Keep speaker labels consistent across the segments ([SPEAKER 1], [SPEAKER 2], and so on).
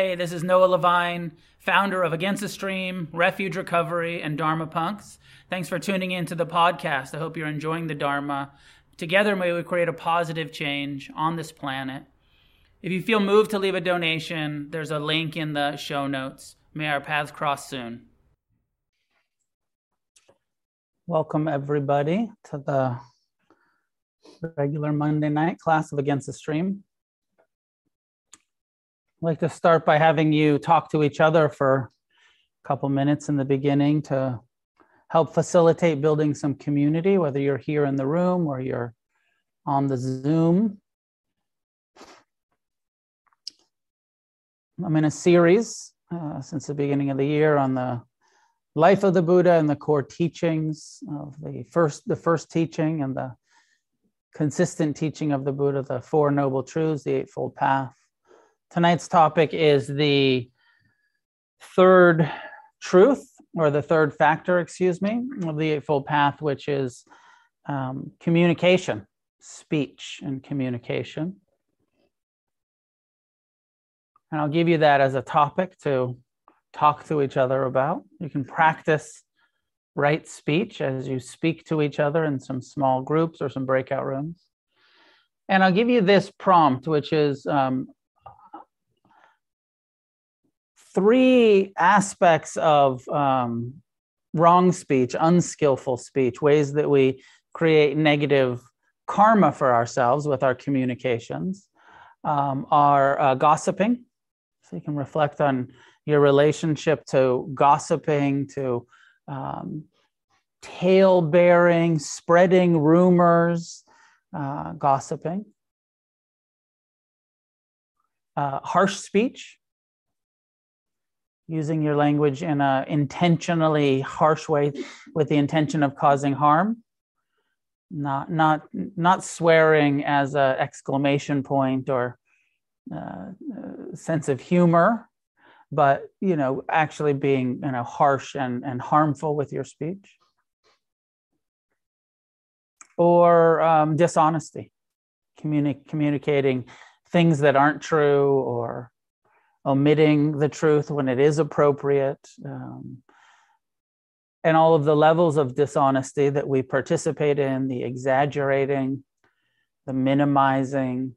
[SPEAKER 1] Hey, this is Noah Levine, founder of Against the Stream, Refuge Recovery, and Dharma Punks. Thanks for tuning in to the podcast. I hope you're enjoying the Dharma. Together, may we create a positive change on this planet. If you feel moved to leave a donation, there's a link in the show notes. May our paths cross soon. Welcome, everybody, to the regular Monday night class of Against the Stream. I'd like to start by having you talk to each other for a couple minutes in the beginning to help facilitate building some community, whether you're here in the room or you're on the Zoom. I'm in a series uh, since the beginning of the year on the life of the Buddha and the core teachings of the first, the first teaching and the consistent teaching of the Buddha, the Four Noble Truths, the Eightfold Path. Tonight's topic is the third truth, or the third factor, excuse me, of the Eightfold Path, which is um, communication, speech, and communication. And I'll give you that as a topic to talk to each other about. You can practice right speech as you speak to each other in some small groups or some breakout rooms. And I'll give you this prompt, which is um, three aspects of um, wrong speech, unskillful speech, ways that we create negative karma for ourselves with our communications, um, are uh, gossiping. So you can reflect on your relationship to gossiping, to um, tale bearing, spreading rumors, uh, gossiping. Uh, harsh speech, using your language in a intentionally harsh way with the intention of causing harm. Not not not swearing as a exclamation point or uh, sense of humor but you know actually being you know harsh and and harmful with your speech. Or um, dishonesty communi- communicating things that aren't true or omitting the truth when it is appropriate, um, and all of the levels of dishonesty that we participate in the exaggerating, the minimizing,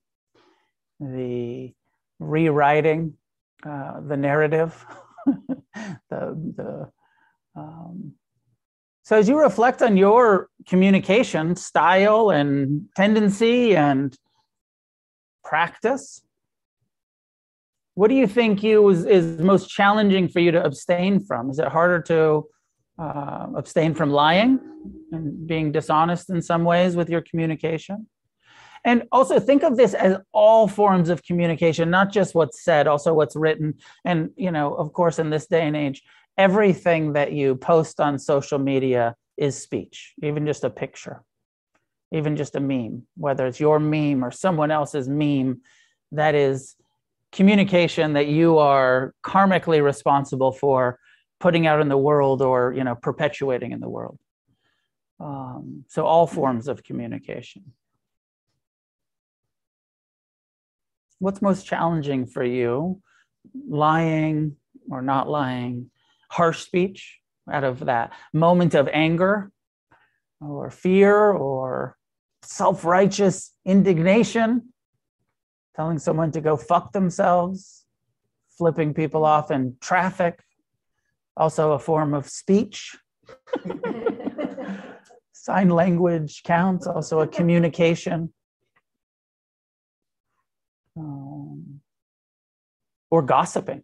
[SPEAKER 1] the rewriting uh, the narrative, the, the um, so as you reflect on your communication style and tendency and practice, what do you think you is, is most challenging for you to abstain from? Is it harder to uh, abstain from lying and being dishonest in some ways with your communication? And also think of this as all forms of communication, not just what's said, also what's written. And, you know, of course, in this day and age, everything that you post on social media is speech, even just a picture, even just a meme, whether it's your meme or someone else's meme, that is communication that you are karmically responsible for putting out in the world or you know perpetuating in the world. Um, so all forms of communication. What's most challenging for you? Lying or not lying? Harsh speech out of that moment of anger or fear or self-righteous indignation telling someone to go fuck themselves, flipping people off in traffic, also a form of speech. Sign language counts, also a communication. Um, or gossiping.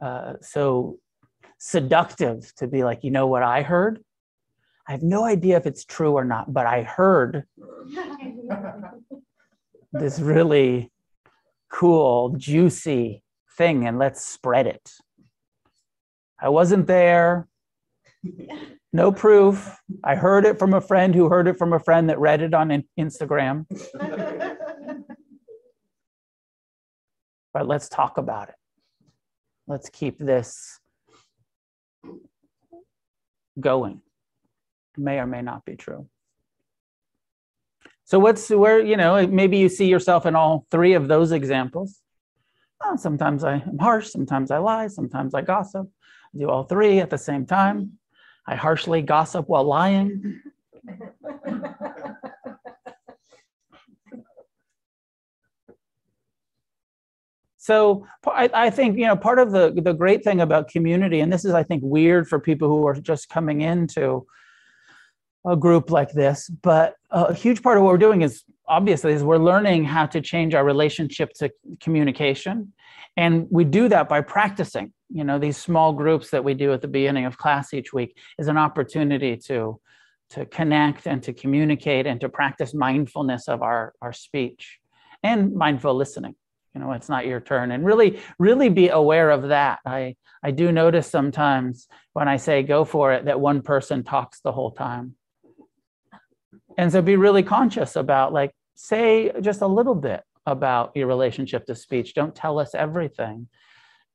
[SPEAKER 1] Uh, so seductive to be like, you know what I heard? I have no idea if it's true or not, but I heard this really cool, juicy thing and let's spread it. I wasn't there. No proof. I heard it from a friend who heard it from a friend that read it on Instagram. but let's talk about it. Let's keep this going. May or may not be true. So what's where, you know, maybe you see yourself in all three of those examples. Oh, sometimes I am harsh, sometimes I lie, sometimes I gossip. I do all three at the same time. I harshly gossip while lying. so I, I, think you know part of the the great thing about community and this is i think weird for people who are just coming into a group like this but a huge part of what we're doing is obviously is we're learning how to change our relationship to communication. And we do that by practicing. You know these small groups that we do at the beginning of class each week is an opportunity to to connect and to communicate and to practice mindfulness of our our speech and mindful listening. You know it's not your turn. And really really be aware of that. I i do notice sometimes when i say go for it that one person talks the whole time and so be really conscious about like say just a little bit about your relationship to speech. Don't tell us everything.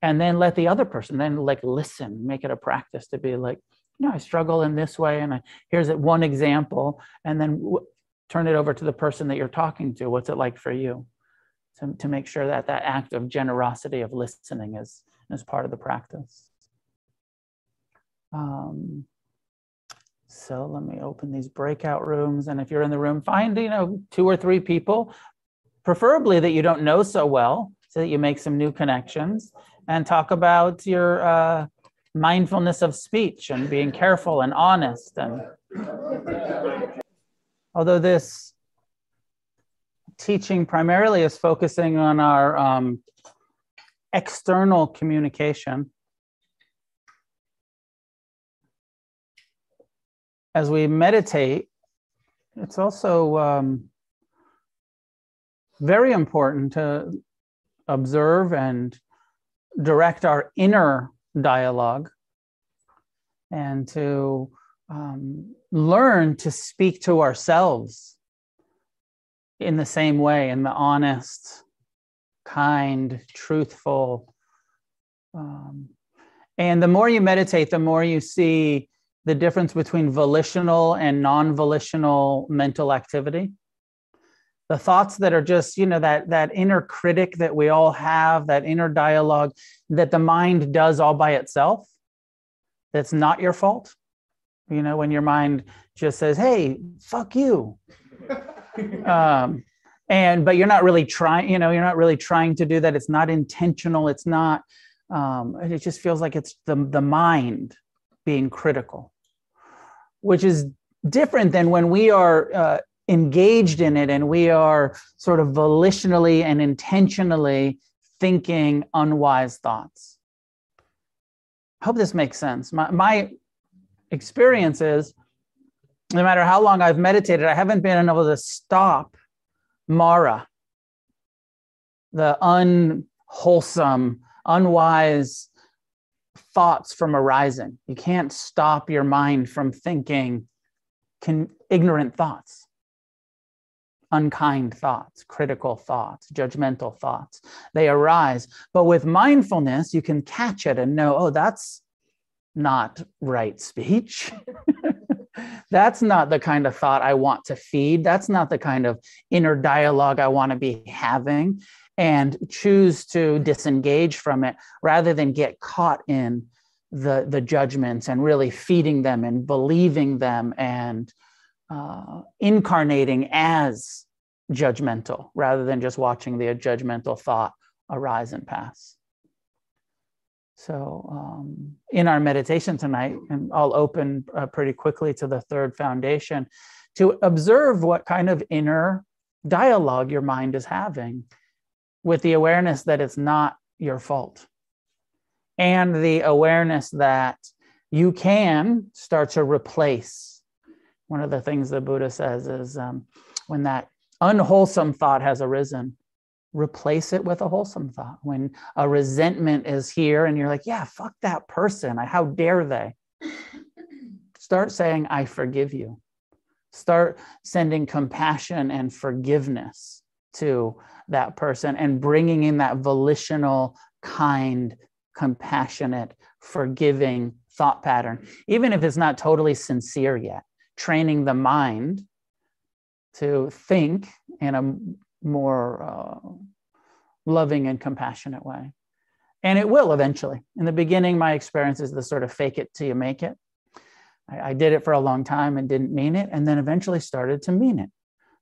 [SPEAKER 1] And then let the other person then like listen make it a practice to be like you know i struggle in this way and I, here's one example and then w- turn it over to the person that you're talking to. What's it like for you? To, to make sure that that act of generosity of listening is, is part of the practice. Um, so let me open these breakout rooms. And if you're in the room, find, you know, two or three people, preferably that you don't know so well, so that you make some new connections and talk about your uh, mindfulness of speech and being careful and honest. And although this teaching primarily is focusing on our um, external communication. As we meditate, it's also um, very important to observe and direct our inner dialogue and to um, learn to speak to ourselves in the same way, in the honest, kind, truthful. Um, and the more you meditate, the more you see the difference between volitional and non volitional mental activity. The thoughts that are just, you know, that, that inner critic that we all have, that inner dialogue that the mind does all by itself, that's not your fault. You know, when your mind just says, hey, fuck you. um, and but you're not really trying you know you're not really trying to do that it's not intentional it's not um, it just feels like it's the the mind being critical which is different than when we are uh, engaged in it and we are sort of volitionally and intentionally thinking unwise thoughts. I hope this makes sense. My, my experience is no matter how long I've meditated, I haven't been able to stop Mara, the unwholesome, unwise thoughts from arising. You can't stop your mind from thinking can, ignorant thoughts, unkind thoughts, critical thoughts, judgmental thoughts. They arise. But with mindfulness, you can catch it and know, oh, that's not right speech. that's not the kind of thought I want to feed. That's not the kind of inner dialogue I want to be having, and choose to disengage from it rather than get caught in the, the judgments and really feeding them and believing them and uh, incarnating as judgmental rather than just watching the judgmental thought arise and pass. So, um, in our meditation tonight, and I'll open uh, pretty quickly to the third foundation to observe what kind of inner dialogue your mind is having with the awareness that it's not your fault and the awareness that you can start to replace. One of the things the Buddha says is um, when that unwholesome thought has arisen, replace it with a wholesome thought. When a resentment is here and you're like, yeah, fuck that person. How dare they? Start saying, I forgive you. Start sending compassion and forgiveness to that person and bringing in that volitional, kind, compassionate, forgiving thought pattern, even if it's not totally sincere yet. Training the mind to think in a more uh, loving and compassionate way. And it will eventually. In the beginning, my experience is the sort of fake it till you make it. I, I did it for a long time and didn't mean it, and then eventually started to mean it,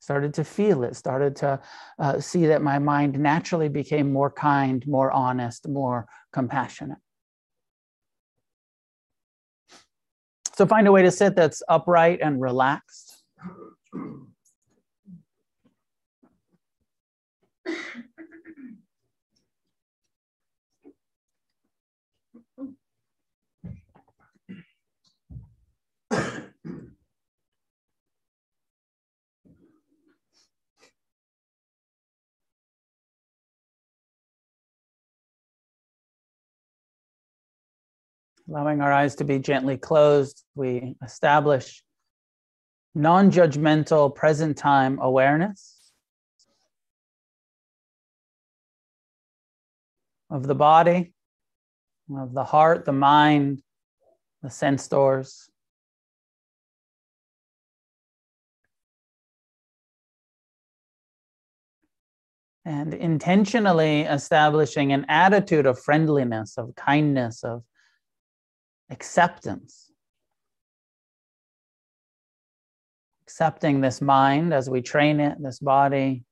[SPEAKER 1] started to feel it, started to uh, see that my mind naturally became more kind, more honest, more compassionate. So find a way to sit that's upright and relaxed. Allowing our eyes to be gently closed, we establish non judgmental present time awareness of the body, of the heart, the mind, the sense doors. And intentionally establishing an attitude of friendliness, of kindness, of acceptance. Accepting this mind as we train it, this body,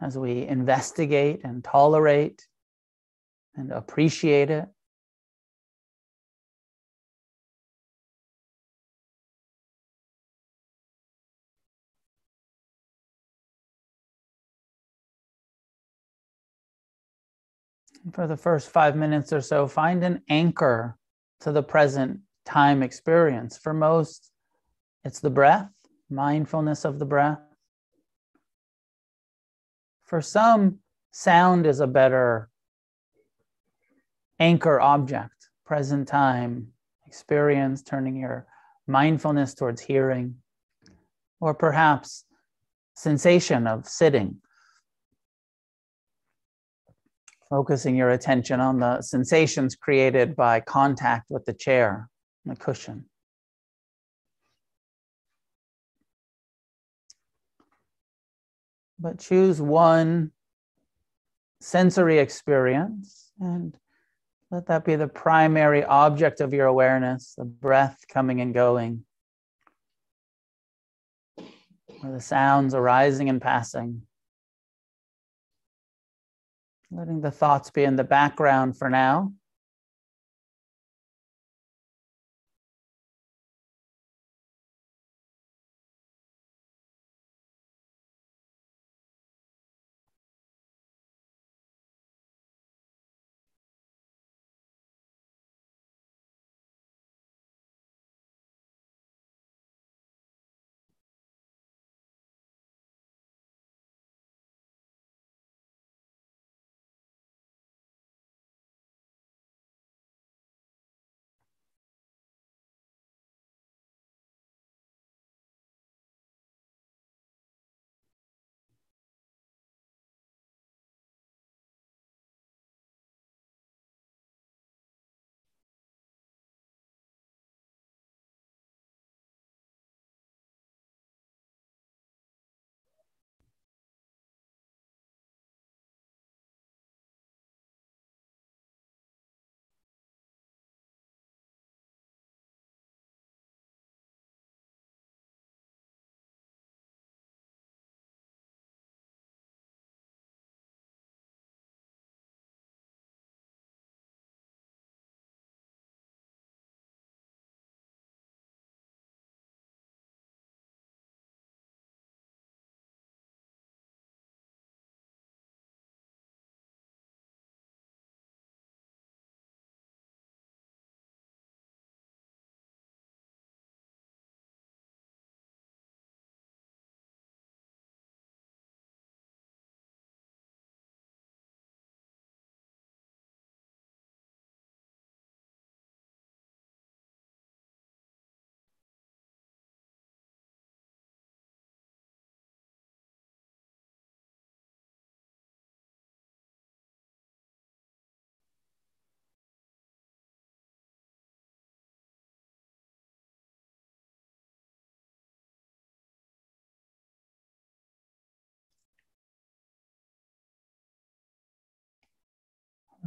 [SPEAKER 1] as we investigate and tolerate and appreciate it. for the first five minutes or so, find an anchor to the present time experience. For most, it's the breath, mindfulness of the breath. For some, sound is a better anchor object, present time experience, turning your mindfulness towards hearing, or perhaps sensation of sitting focusing your attention on the sensations created by contact with the chair, the cushion. But choose one sensory experience and let that be the primary object of your awareness, the breath coming and going, or the sounds arising and passing. Letting the thoughts be in the background for now.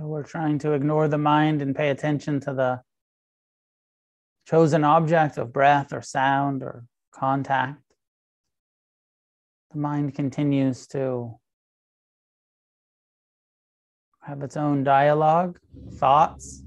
[SPEAKER 1] We're trying to ignore the mind and pay attention to the chosen object of breath or sound or contact. The mind continues to have its own dialogue, thoughts.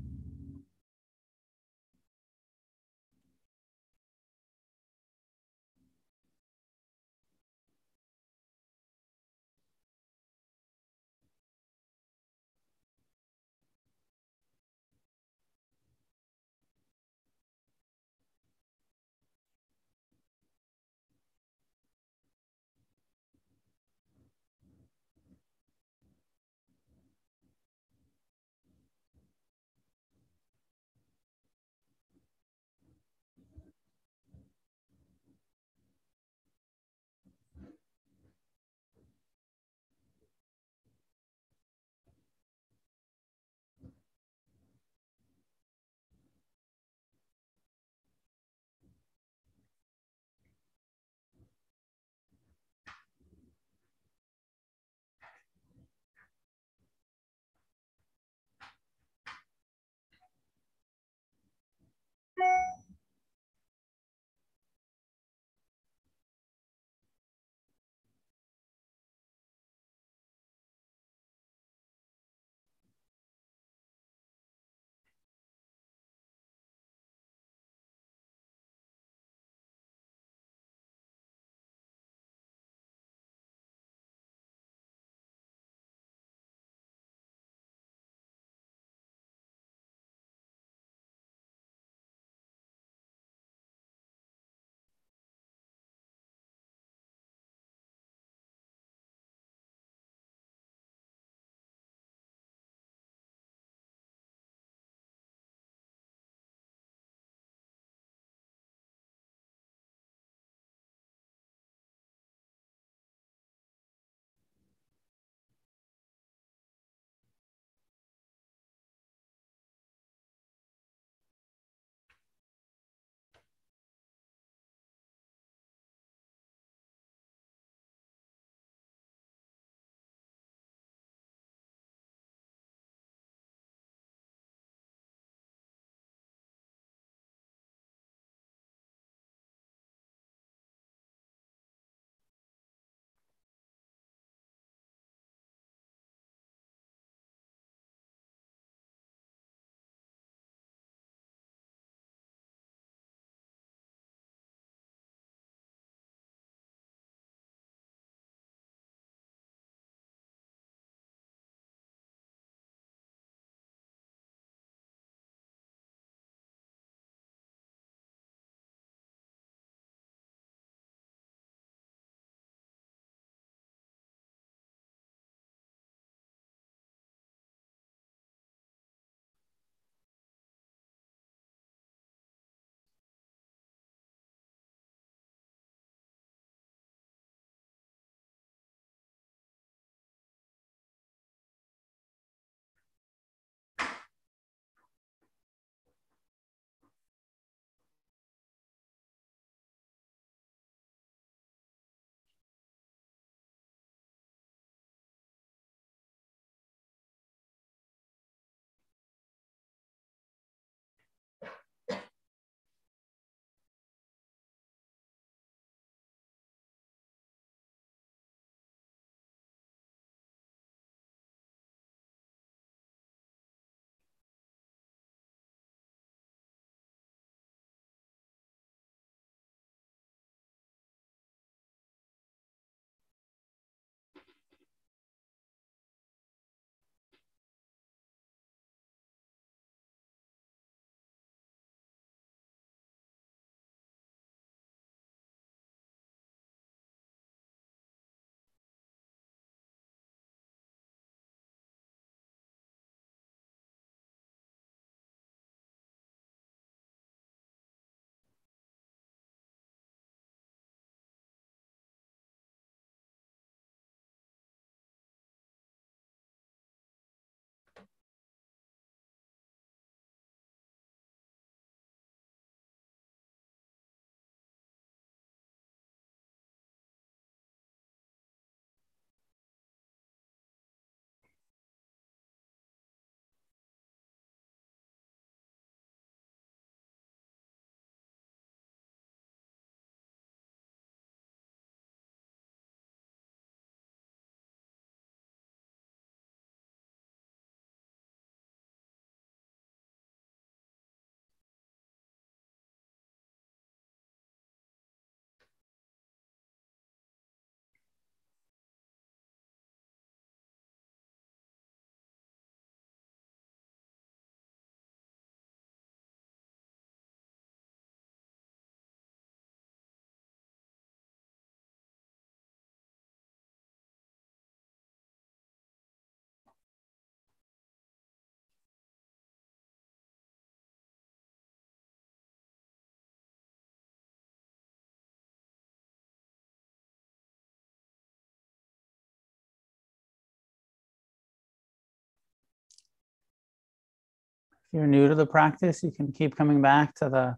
[SPEAKER 1] You're new to the practice, you can keep coming back to the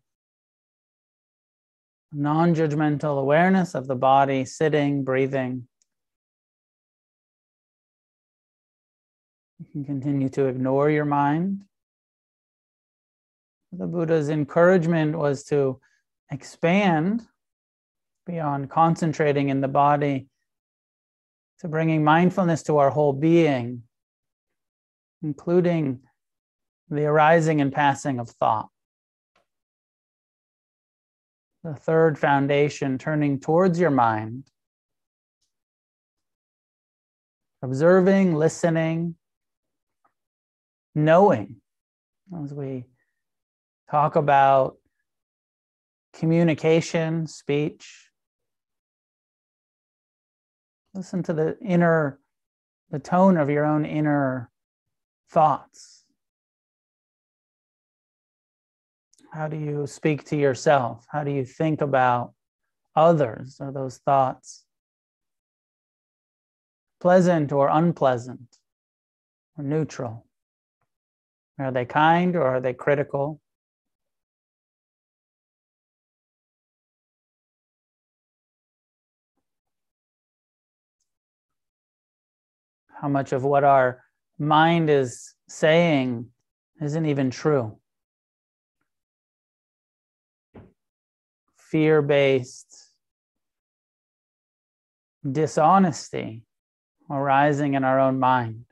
[SPEAKER 1] non judgmental awareness of the body, sitting, breathing. You can continue to ignore your mind. The Buddha's encouragement was to expand beyond concentrating in the body to bringing mindfulness to our whole being, including the arising and passing of thought. The third foundation, turning towards your mind, observing, listening, knowing. As we talk about communication, speech, listen to the inner, the tone of your own inner thoughts. How do you speak to yourself? How do you think about others? Are those thoughts pleasant or unpleasant or neutral? Are they kind or are they critical? How much of what our mind is saying isn't even true? Fear based dishonesty arising in our own mind.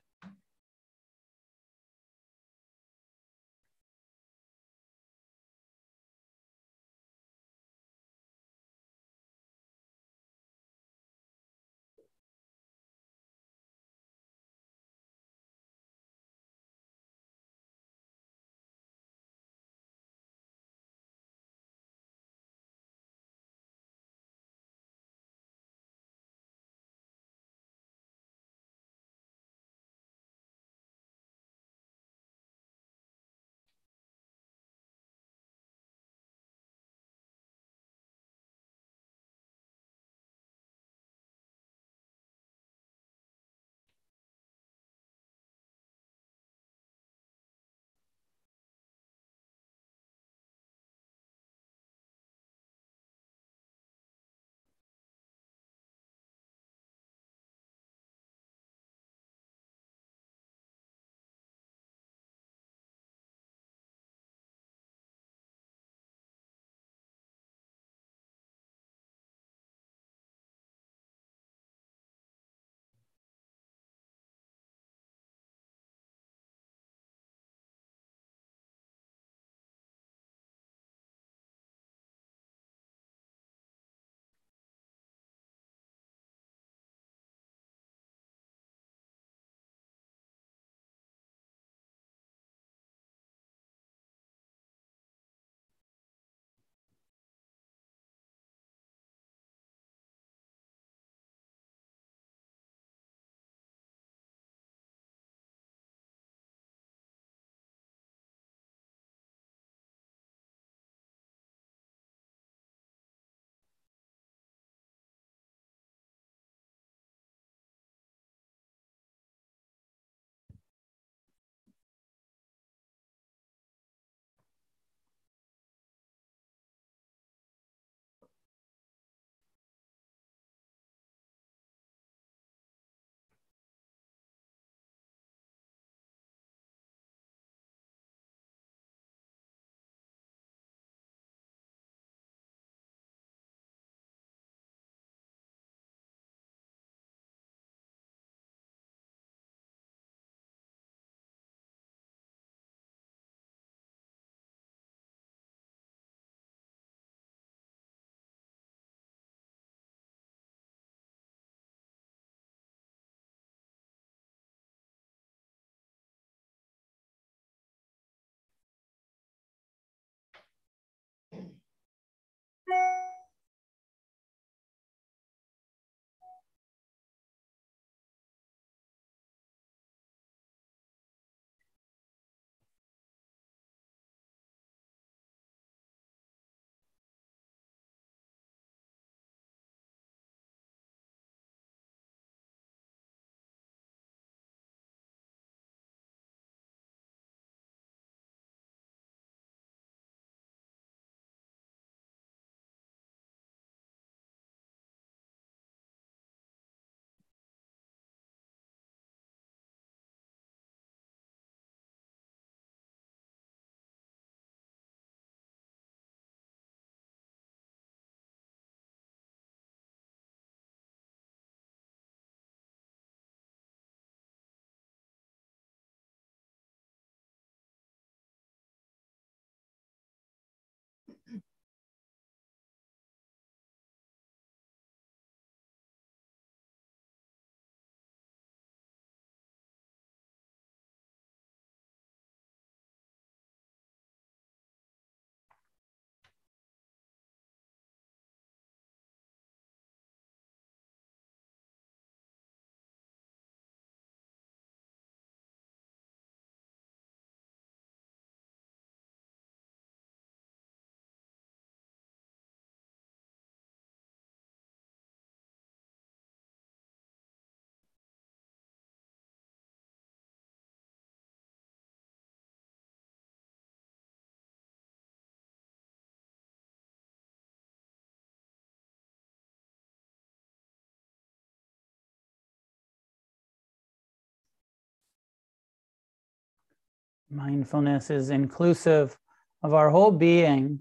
[SPEAKER 1] Mindfulness is inclusive of our whole being,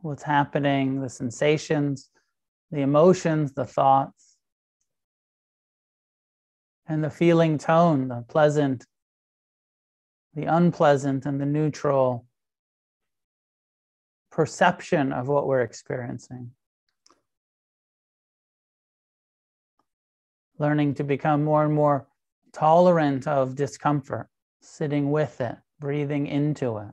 [SPEAKER 1] what's happening, the sensations, the emotions, the thoughts, and the feeling tone, the pleasant, the unpleasant, and the neutral perception of what we're experiencing. Learning to become more and more tolerant of discomfort, sitting with it, breathing into it.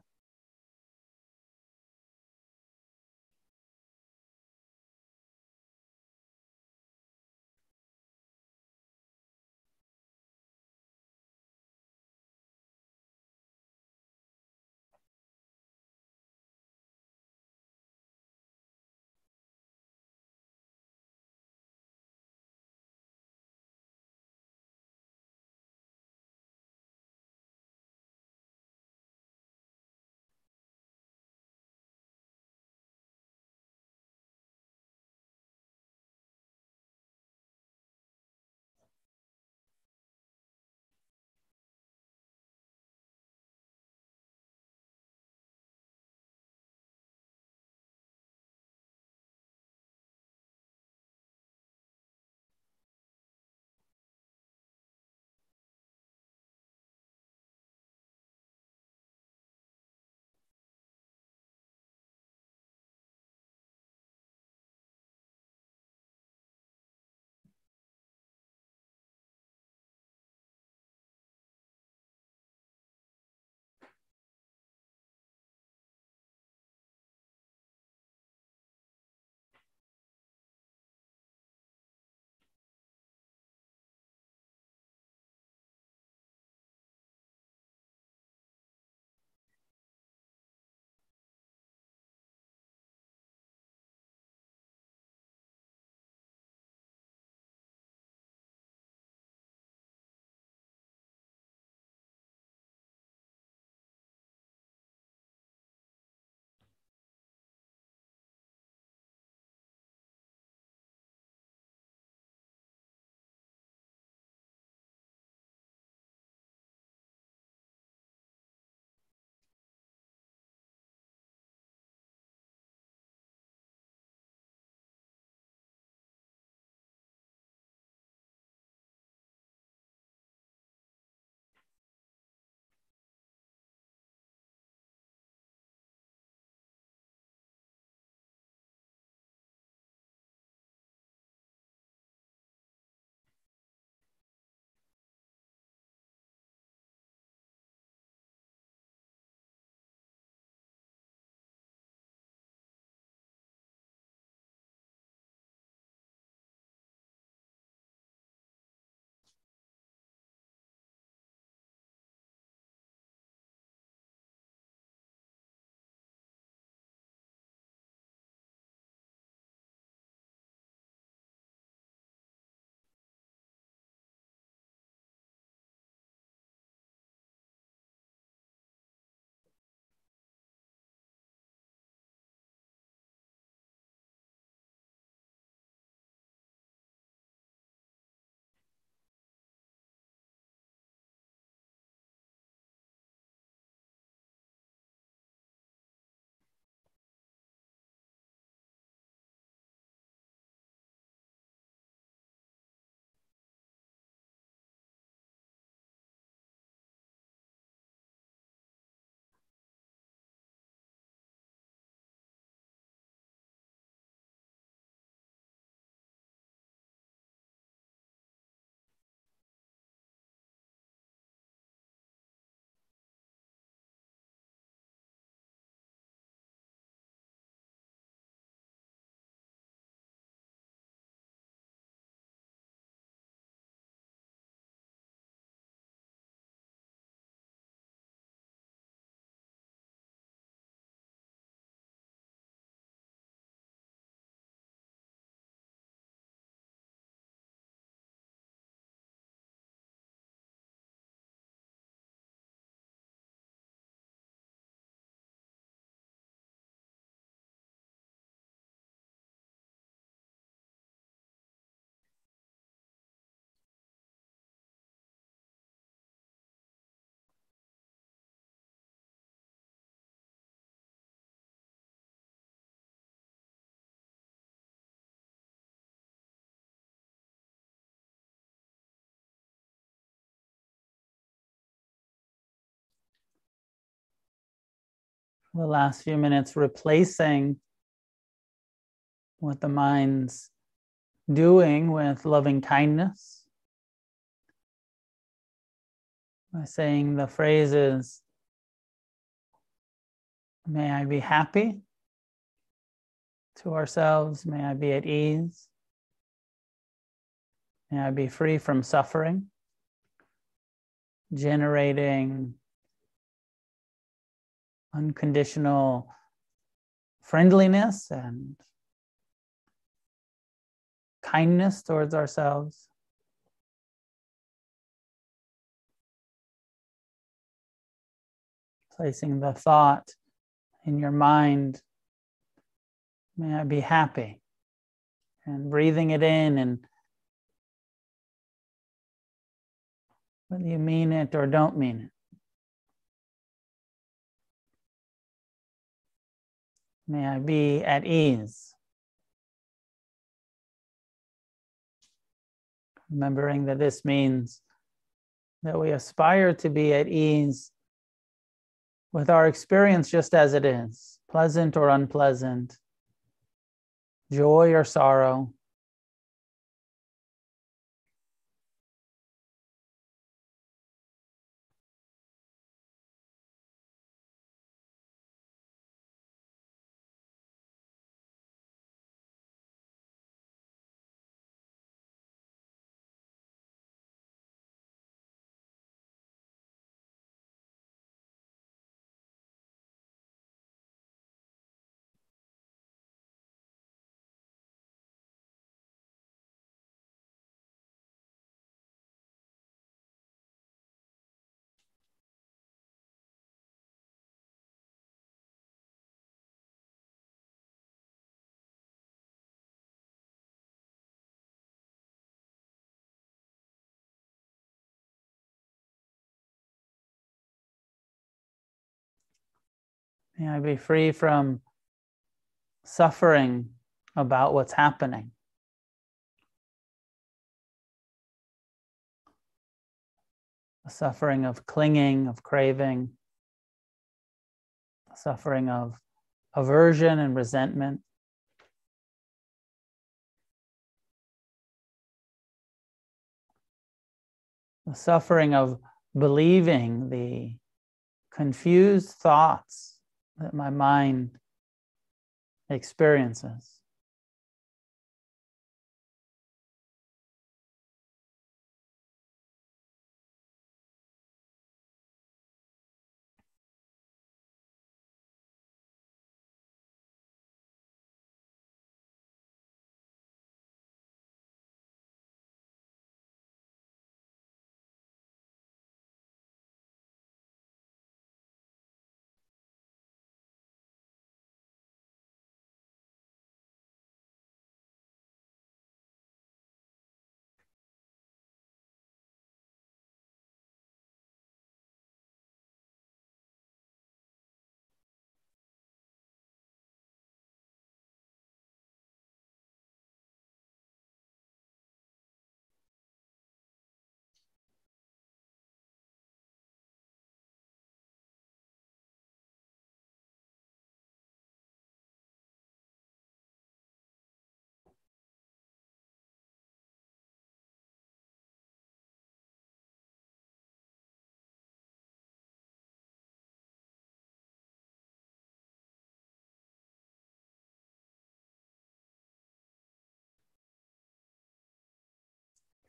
[SPEAKER 1] The last few minutes replacing what the mind's doing with loving kindness by saying the phrases May I be happy to ourselves. May I be at ease. May I be free from suffering, generating unconditional friendliness and kindness towards ourselves. Placing the thought in your mind, may I be happy, and breathing it in and whether you mean it or don't mean it. May I be at ease. Remembering that this means that we aspire to be at ease with our experience just as it is, pleasant or unpleasant, joy or sorrow, May I be free from suffering about what's happening. The suffering of clinging, of craving, suffering of aversion and resentment. The suffering of believing the confused thoughts that my mind experiences.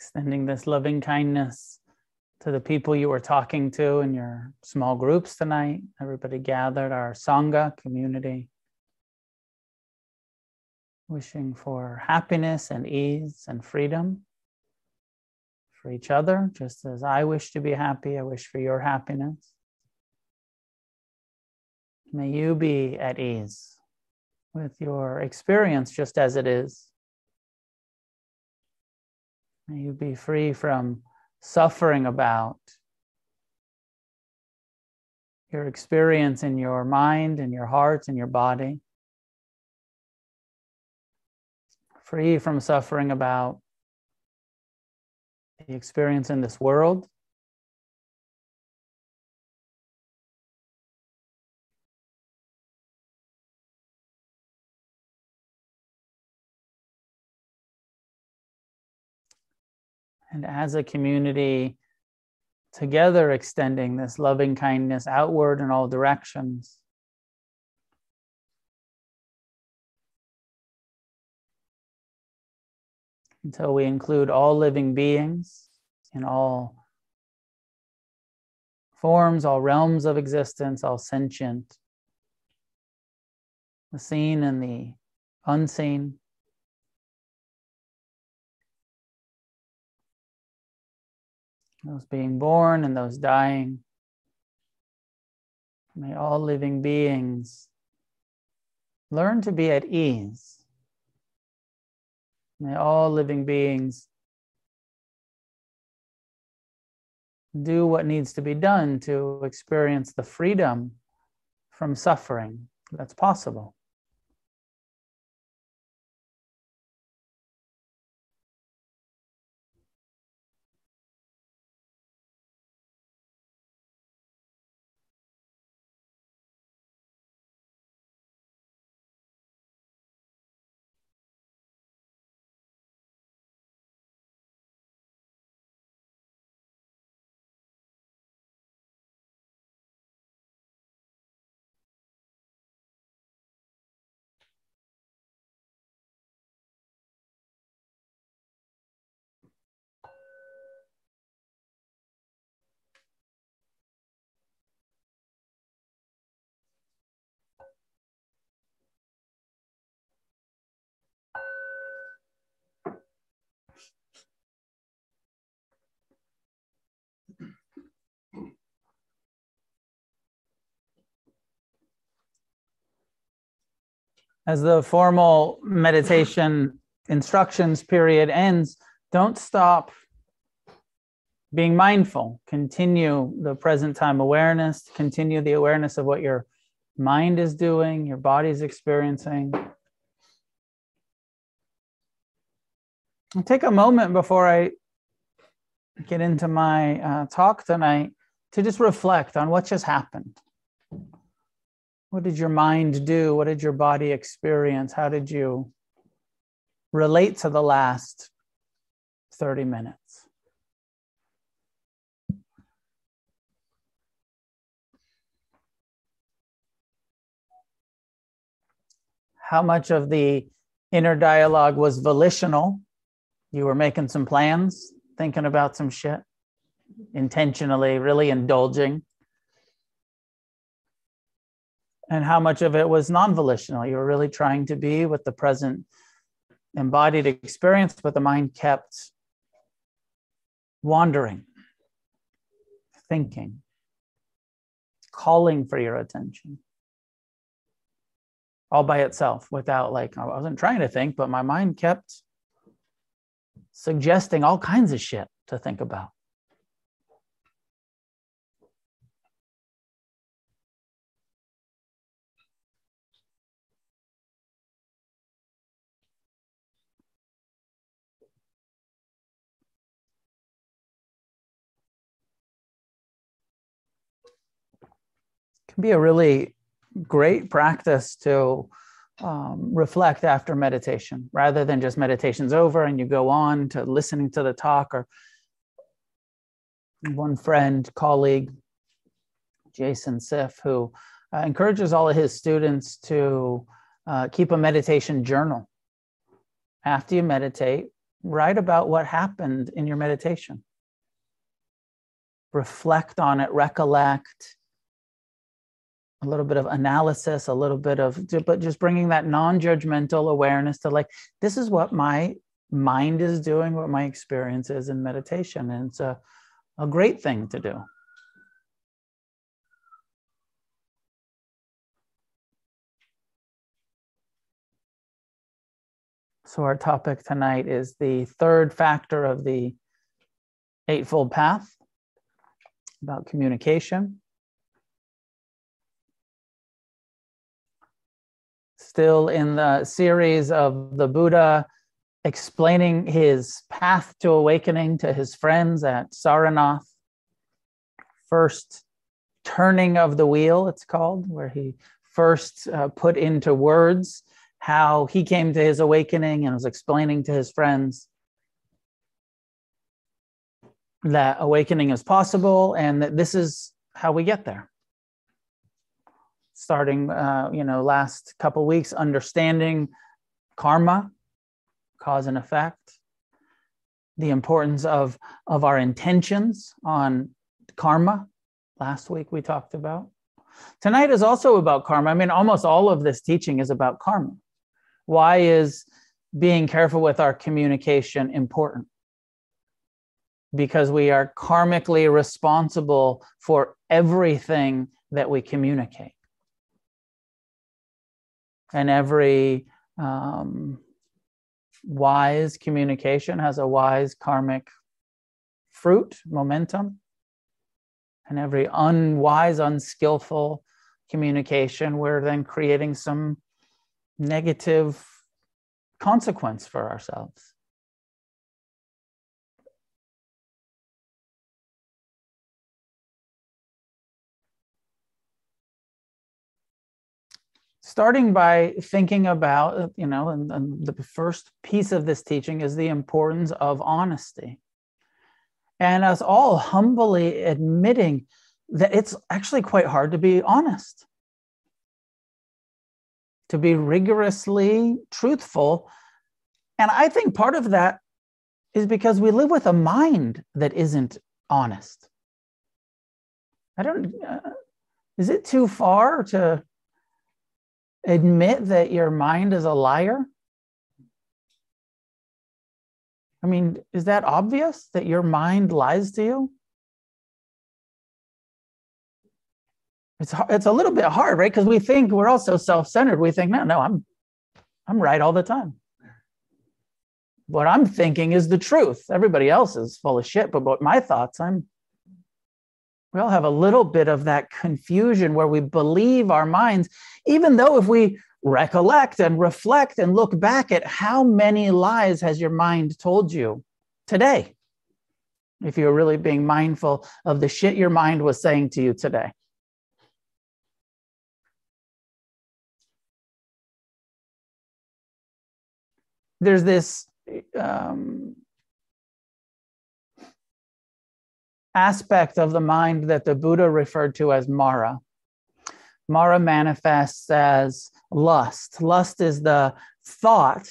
[SPEAKER 1] Extending this loving kindness to the people you were talking to in your small groups tonight, everybody gathered, our Sangha community. Wishing for happiness and ease and freedom for each other, just as I wish to be happy, I wish for your happiness. May you be at ease with your experience just as it is. May you be free from suffering about your experience in your mind and your heart and your body. Free from suffering about the experience in this world. And as a community, together extending this loving kindness outward in all directions. Until we include all living beings in all forms, all realms of existence, all sentient, the seen and the unseen. Those being born and those dying. May all living beings learn to be at ease. May all living beings do what needs to be done to experience the freedom from suffering that's possible. As the formal meditation instructions period ends, don't stop being mindful. Continue the present time awareness, continue the awareness of what your mind is doing, your body's experiencing. I'll take a moment before I get into my uh, talk tonight to just reflect on what just happened. What did your mind do? What did your body experience? How did you relate to the last 30 minutes? How much of the inner dialogue was volitional? You were making some plans, thinking about some shit, intentionally, really indulging and how much of it was non-volitional. You were really trying to be with the present embodied experience but the mind kept wandering thinking calling for your attention all by itself without like i wasn't trying to think but my mind kept suggesting all kinds of shit to think about can be a really great practice to um, reflect after meditation rather than just meditation's over and you go on to listening to the talk or one friend colleague jason siff who uh, encourages all of his students to uh, keep a meditation journal after you meditate. Write about what happened in your meditation. Reflect on it recollect a little bit of analysis, a little bit of, but just bringing that non judgmental awareness to like, this is what my mind is doing, what my experience is in meditation. And it's a, a great thing to do. So, our topic tonight is the third factor of the Eightfold Path about communication. Still in the series of the Buddha explaining his path to awakening to his friends at Saranath. First turning of the wheel, it's called, where he first uh, put into words how he came to his awakening and was explaining to his friends. that awakening is possible and that this is how we get there starting uh, you know last couple weeks understanding karma cause and effect the importance of of our intentions on karma last week we talked about. Tonight is also about karma. I mean almost all of this teaching is about karma. Why is being careful with our communication important? Because we are karmically responsible for everything that we communicate and every um, wise communication has a wise karmic fruit, momentum. And every unwise, unskillful communication, we're then creating some negative consequence for ourselves. Starting by thinking about, you know, and, and, the first piece of this teaching is the importance of honesty. And us all humbly admitting that it's actually quite hard to be honest, to be rigorously truthful. And I think part of that is because we live with a mind that isn't honest. I don't, uh, is it too far to admit that your mind is a liar? I mean, is that obvious that your mind lies to you? It's it's a little bit hard, right? Because we think we're all so self-centered. We think, no, no, I'm I'm right all the time. What I'm thinking is the truth. Everybody else is full of shit, but what my thoughts, I'm we all have a little bit of that confusion where we believe our minds, even though if we recollect and reflect and look back at how many lies has your mind told you today, if you're really being mindful of the shit your mind was saying to you today. There's this um, aspect of the mind that the Buddha referred to as Mara. Mara manifests as lust. Lust is the thought,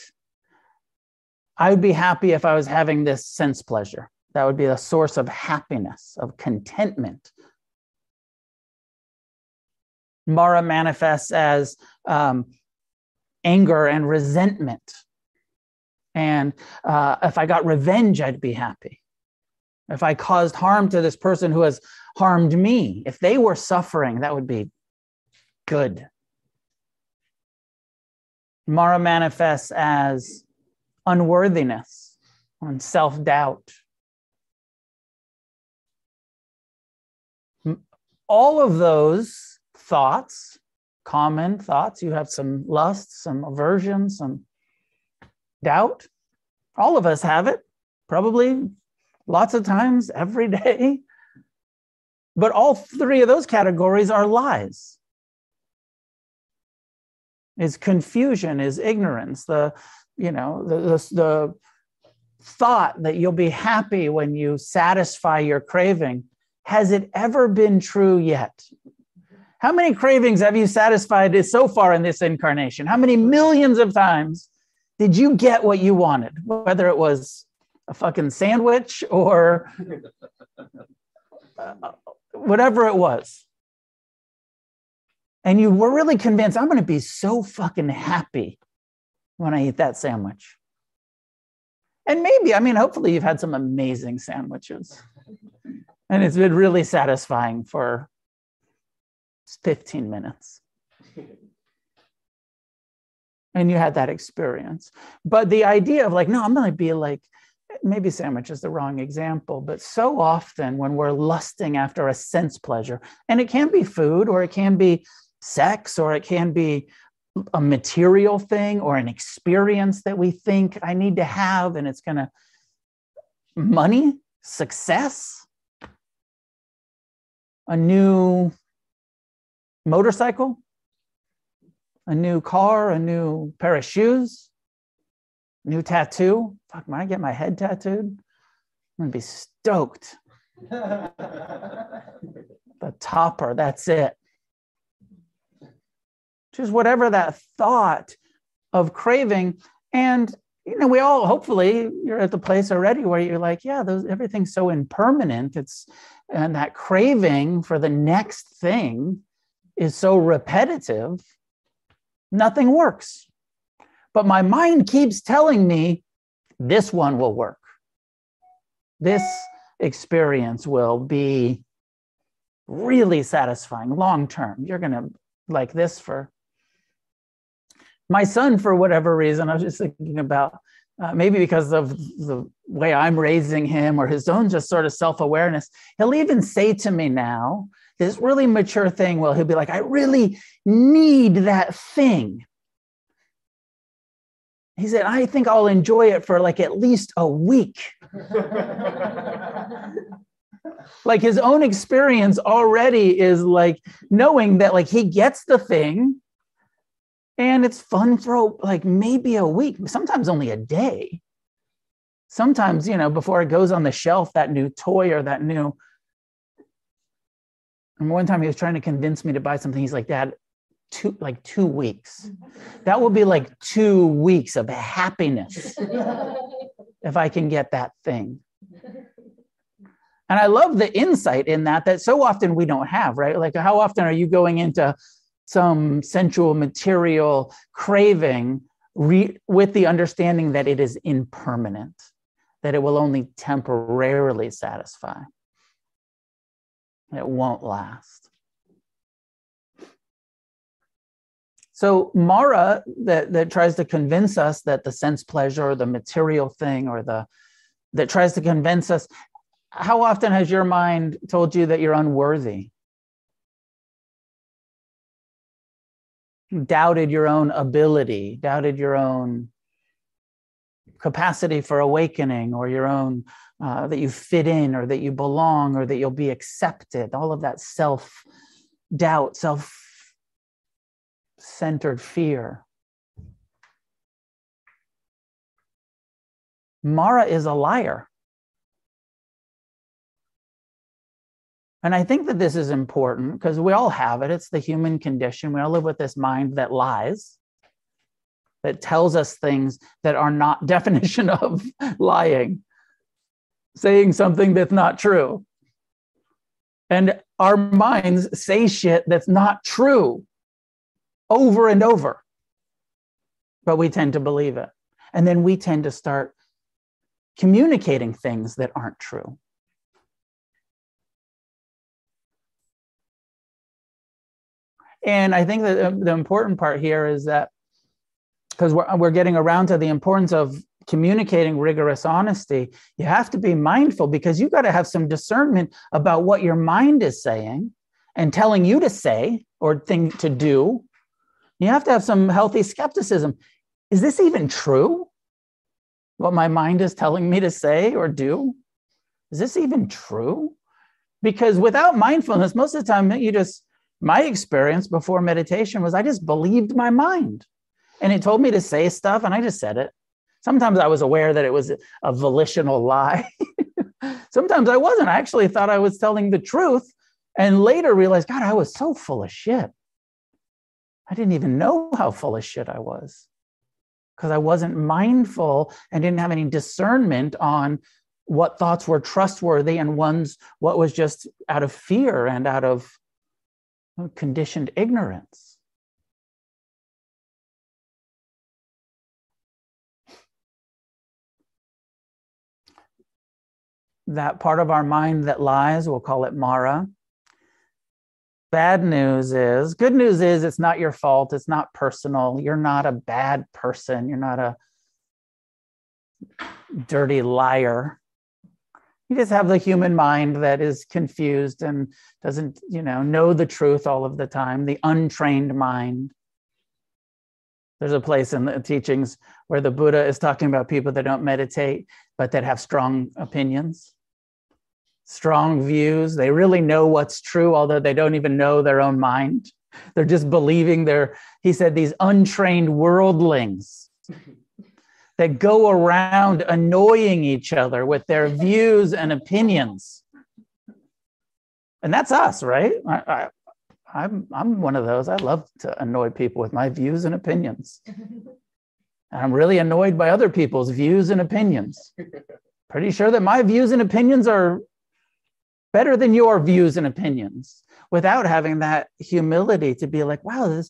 [SPEAKER 1] I would be happy if I was having this sense pleasure. That would be a source of happiness, of contentment. Mara manifests as um, anger and resentment. And uh, if I got revenge, I'd be happy if I caused harm to this person who has harmed me, if they were suffering, that would be good. Mara manifests as unworthiness and self doubt. All of those thoughts, common thoughts, you have some lust, some aversion, some doubt. All of us have it, probably lots of times every day. But all three of those categories are lies. Is confusion, is ignorance, the you know, the, the, the thought that you'll be happy when you satisfy your craving. Has it ever been true yet? How many cravings have you satisfied so far in this incarnation? How many millions of times did you get what you wanted? Whether it was a fucking sandwich or uh, whatever it was. And you were really convinced, I'm going to be so fucking happy when I eat that sandwich. And maybe, I mean, hopefully you've had some amazing sandwiches. And it's been really satisfying for 15 minutes. And you had that experience. But the idea of like, no, I'm going to be like maybe sandwich is the wrong example, but so often when we're lusting after a sense pleasure, and it can be food or it can be sex or it can be a material thing or an experience that we think I need to have, and it's going to money, success, a new motorcycle, a new car, a new pair of shoes new tattoo. Fuck, when I get my head tattooed, I'm gonna be stoked. the topper, that's it. Just whatever that thought of craving. And, you know, we all hopefully you're at the place already where you're like, yeah, those everything's so impermanent. It's and that craving for the next thing is so repetitive, nothing works. But my mind keeps telling me this one will work. This experience will be really satisfying long term. You're going to like this for my son, for whatever reason. I was just thinking about uh, maybe because of the way I'm raising him or his own just sort of self awareness. He'll even say to me now, this really mature thing, well, he'll be like, I really need that thing. He said, I think I'll enjoy it for like at least a week. like his own experience already is like knowing that like he gets the thing and it's fun for like maybe a week, sometimes only a day. Sometimes, you know, before it goes on the shelf, that new toy or that new. And one time he was trying to convince me to buy something. He's like, Dad, two like two weeks. Mm-hmm. That will be like two weeks of happiness if I can get that thing. And I love the insight in that that so often we don't have, right? Like how often are you going into some sensual material craving re- with the understanding that it is impermanent, that it will only temporarily satisfy. It won't last. So Mara that, that tries to convince us that the sense pleasure the material thing or the that tries to convince us, how often has your mind told you that you're unworthy? Doubted your own ability, doubted your own capacity for awakening or your own uh, that you fit in or that you belong or that you'll be accepted all of that self doubt self centered fear. Mara is a liar. And I think that this is important because we all have it. It's the human condition. We all live with this mind that lies, that tells us things that are not definition of lying, saying something that's not true. And our minds say shit that's not true over and over. But we tend to believe it. And then we tend to start communicating things that aren't true. And I think that uh, the important part here is that because we're, we're getting around to the importance of communicating rigorous honesty, you have to be mindful because you got to have some discernment about what your mind is saying and telling you to say or thing to do you have to have some healthy skepticism. Is this even true? What my mind is telling me to say or do? Is this even true? Because without mindfulness, most of the time, you just, my experience before meditation was I just believed my mind. And it told me to say stuff, and I just said it. Sometimes I was aware that it was a volitional lie. Sometimes I wasn't. I actually thought I was telling the truth and later realized, God, I was so full of shit. I didn't even know how full of shit I was because I wasn't mindful and didn't have any discernment on what thoughts were trustworthy and ones what was just out of fear and out of conditioned ignorance. That part of our mind that lies, we'll call it Mara, Bad news is, good news is it's not your fault. It's not personal. You're not a bad person. You're not a dirty liar. You just have the human mind that is confused and doesn't, you know, know the truth all of the time, the untrained mind. There's a place in the teachings where the Buddha is talking about people that don't meditate, but that have strong opinions strong views. They really know what's true, although they don't even know their own mind. They're just believing they're, he said, these untrained worldlings that go around annoying each other with their views and opinions. And that's us, right? I, I, I'm, I'm one of those. I love to annoy people with my views and opinions. and I'm really annoyed by other people's views and opinions. Pretty sure that my views and opinions are better than your views and opinions without having that humility to be like, wow, this,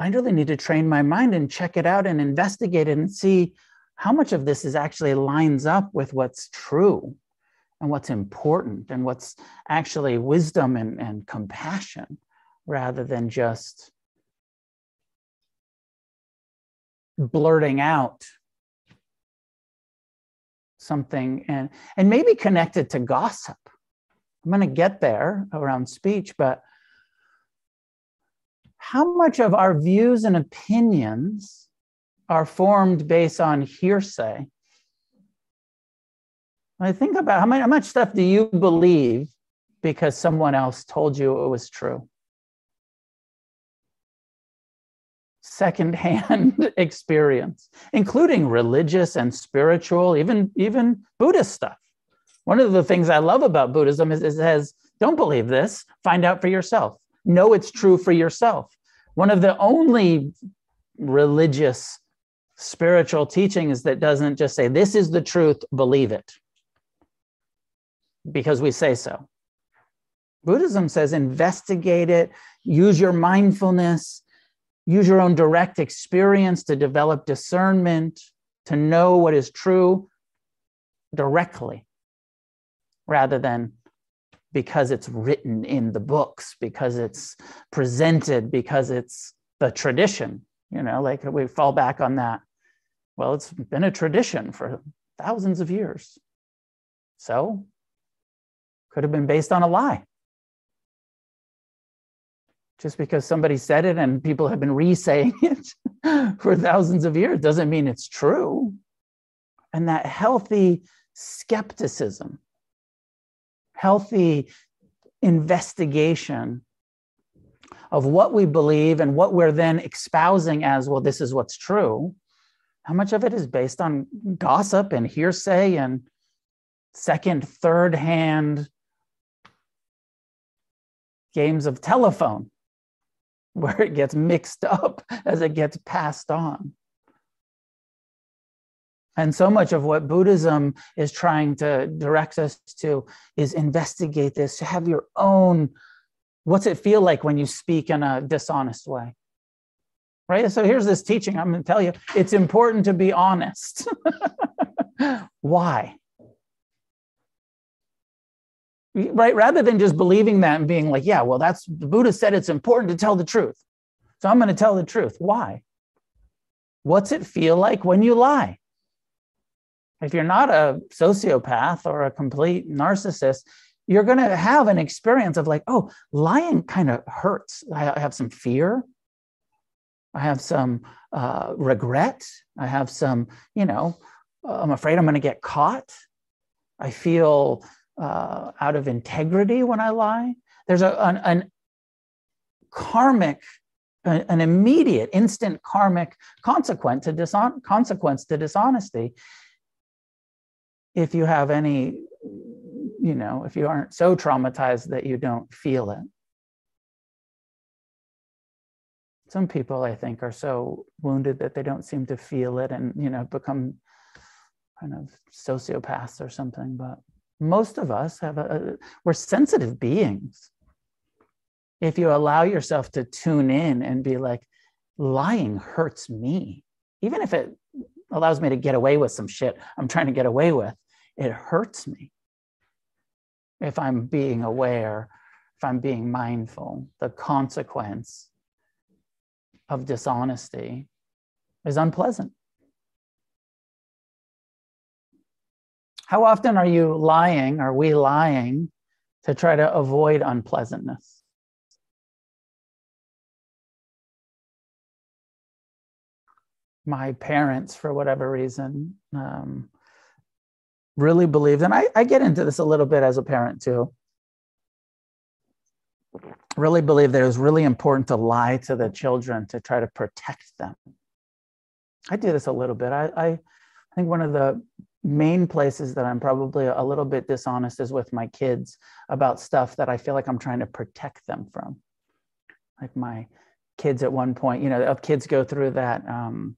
[SPEAKER 1] I really need to train my mind and check it out and investigate it and see how much of this is actually lines up with what's true and what's important and what's actually wisdom and, and compassion rather than just blurting out something and and maybe connected to gossip i'm going to get there around speech but how much of our views and opinions are formed based on hearsay I think about how much, stuff do you believe because someone else told you it was true? Secondhand experience, including religious and spiritual, even, even Buddhist stuff. One of the things I love about Buddhism is, it says, don't believe this, find out for yourself. Know it's true for yourself. One of the only religious spiritual teachings that doesn't just say, this is the truth, believe it because we say so. Buddhism says investigate it, use your mindfulness, use your own direct experience to develop discernment, to know what is true directly, rather than because it's written in the books, because it's presented, because it's the tradition. You know, like we fall back on that. Well, it's been a tradition for thousands of years. So could have been based on a lie. Just because somebody said it and people have been re saying it for thousands of years doesn't mean it's true. And that healthy skepticism, healthy investigation of what we believe and what we're then espousing as, well, this is what's true, how much of it is based on gossip and hearsay and second, third hand games of telephone where it gets mixed up as it gets passed on. And so much of what Buddhism is trying to direct us to is investigate this, to have your own what's it feel like when you speak in a dishonest way? Right? So here's this teaching I'm going to tell you it's important to be honest. Why? right rather than just believing that and being like yeah well that's the buddha said it's important to tell the truth so i'm going to tell the truth why what's it feel like when you lie if you're not a sociopath or a complete narcissist you're going to have an experience of like oh lying kind of hurts. I have some fear. I have some uh, regret. I have some you know i'm afraid i'm going to get caught. I feel uh, out of integrity when I lie. There's a, an, an karmic, an immediate, instant karmic consequence to, dishon- consequence to dishonesty if you have any, you know, if you aren't so traumatized that you don't feel it. Some people, I think, are so wounded that they don't seem to feel it and, you know, become kind of sociopaths or something, but most of us have a, we're sensitive beings if you allow yourself to tune in and be like lying hurts me even if it allows me to get away with some shit i'm trying to get away with it hurts me if i'm being aware if i'm being mindful the consequence of dishonesty is unpleasant How often are you lying? Are we lying to try to avoid unpleasantness? My parents, for whatever reason, um, really believed, and I, I get into this a little bit as a parent too. Really believe that it was really important to lie to the children to try to protect them. I do this a little bit. I, I, I think one of the main places that I'm probably a little bit dishonest is with my kids about stuff that I feel like I'm trying to protect them from. Like my kids at one point, you know, kids go through that um,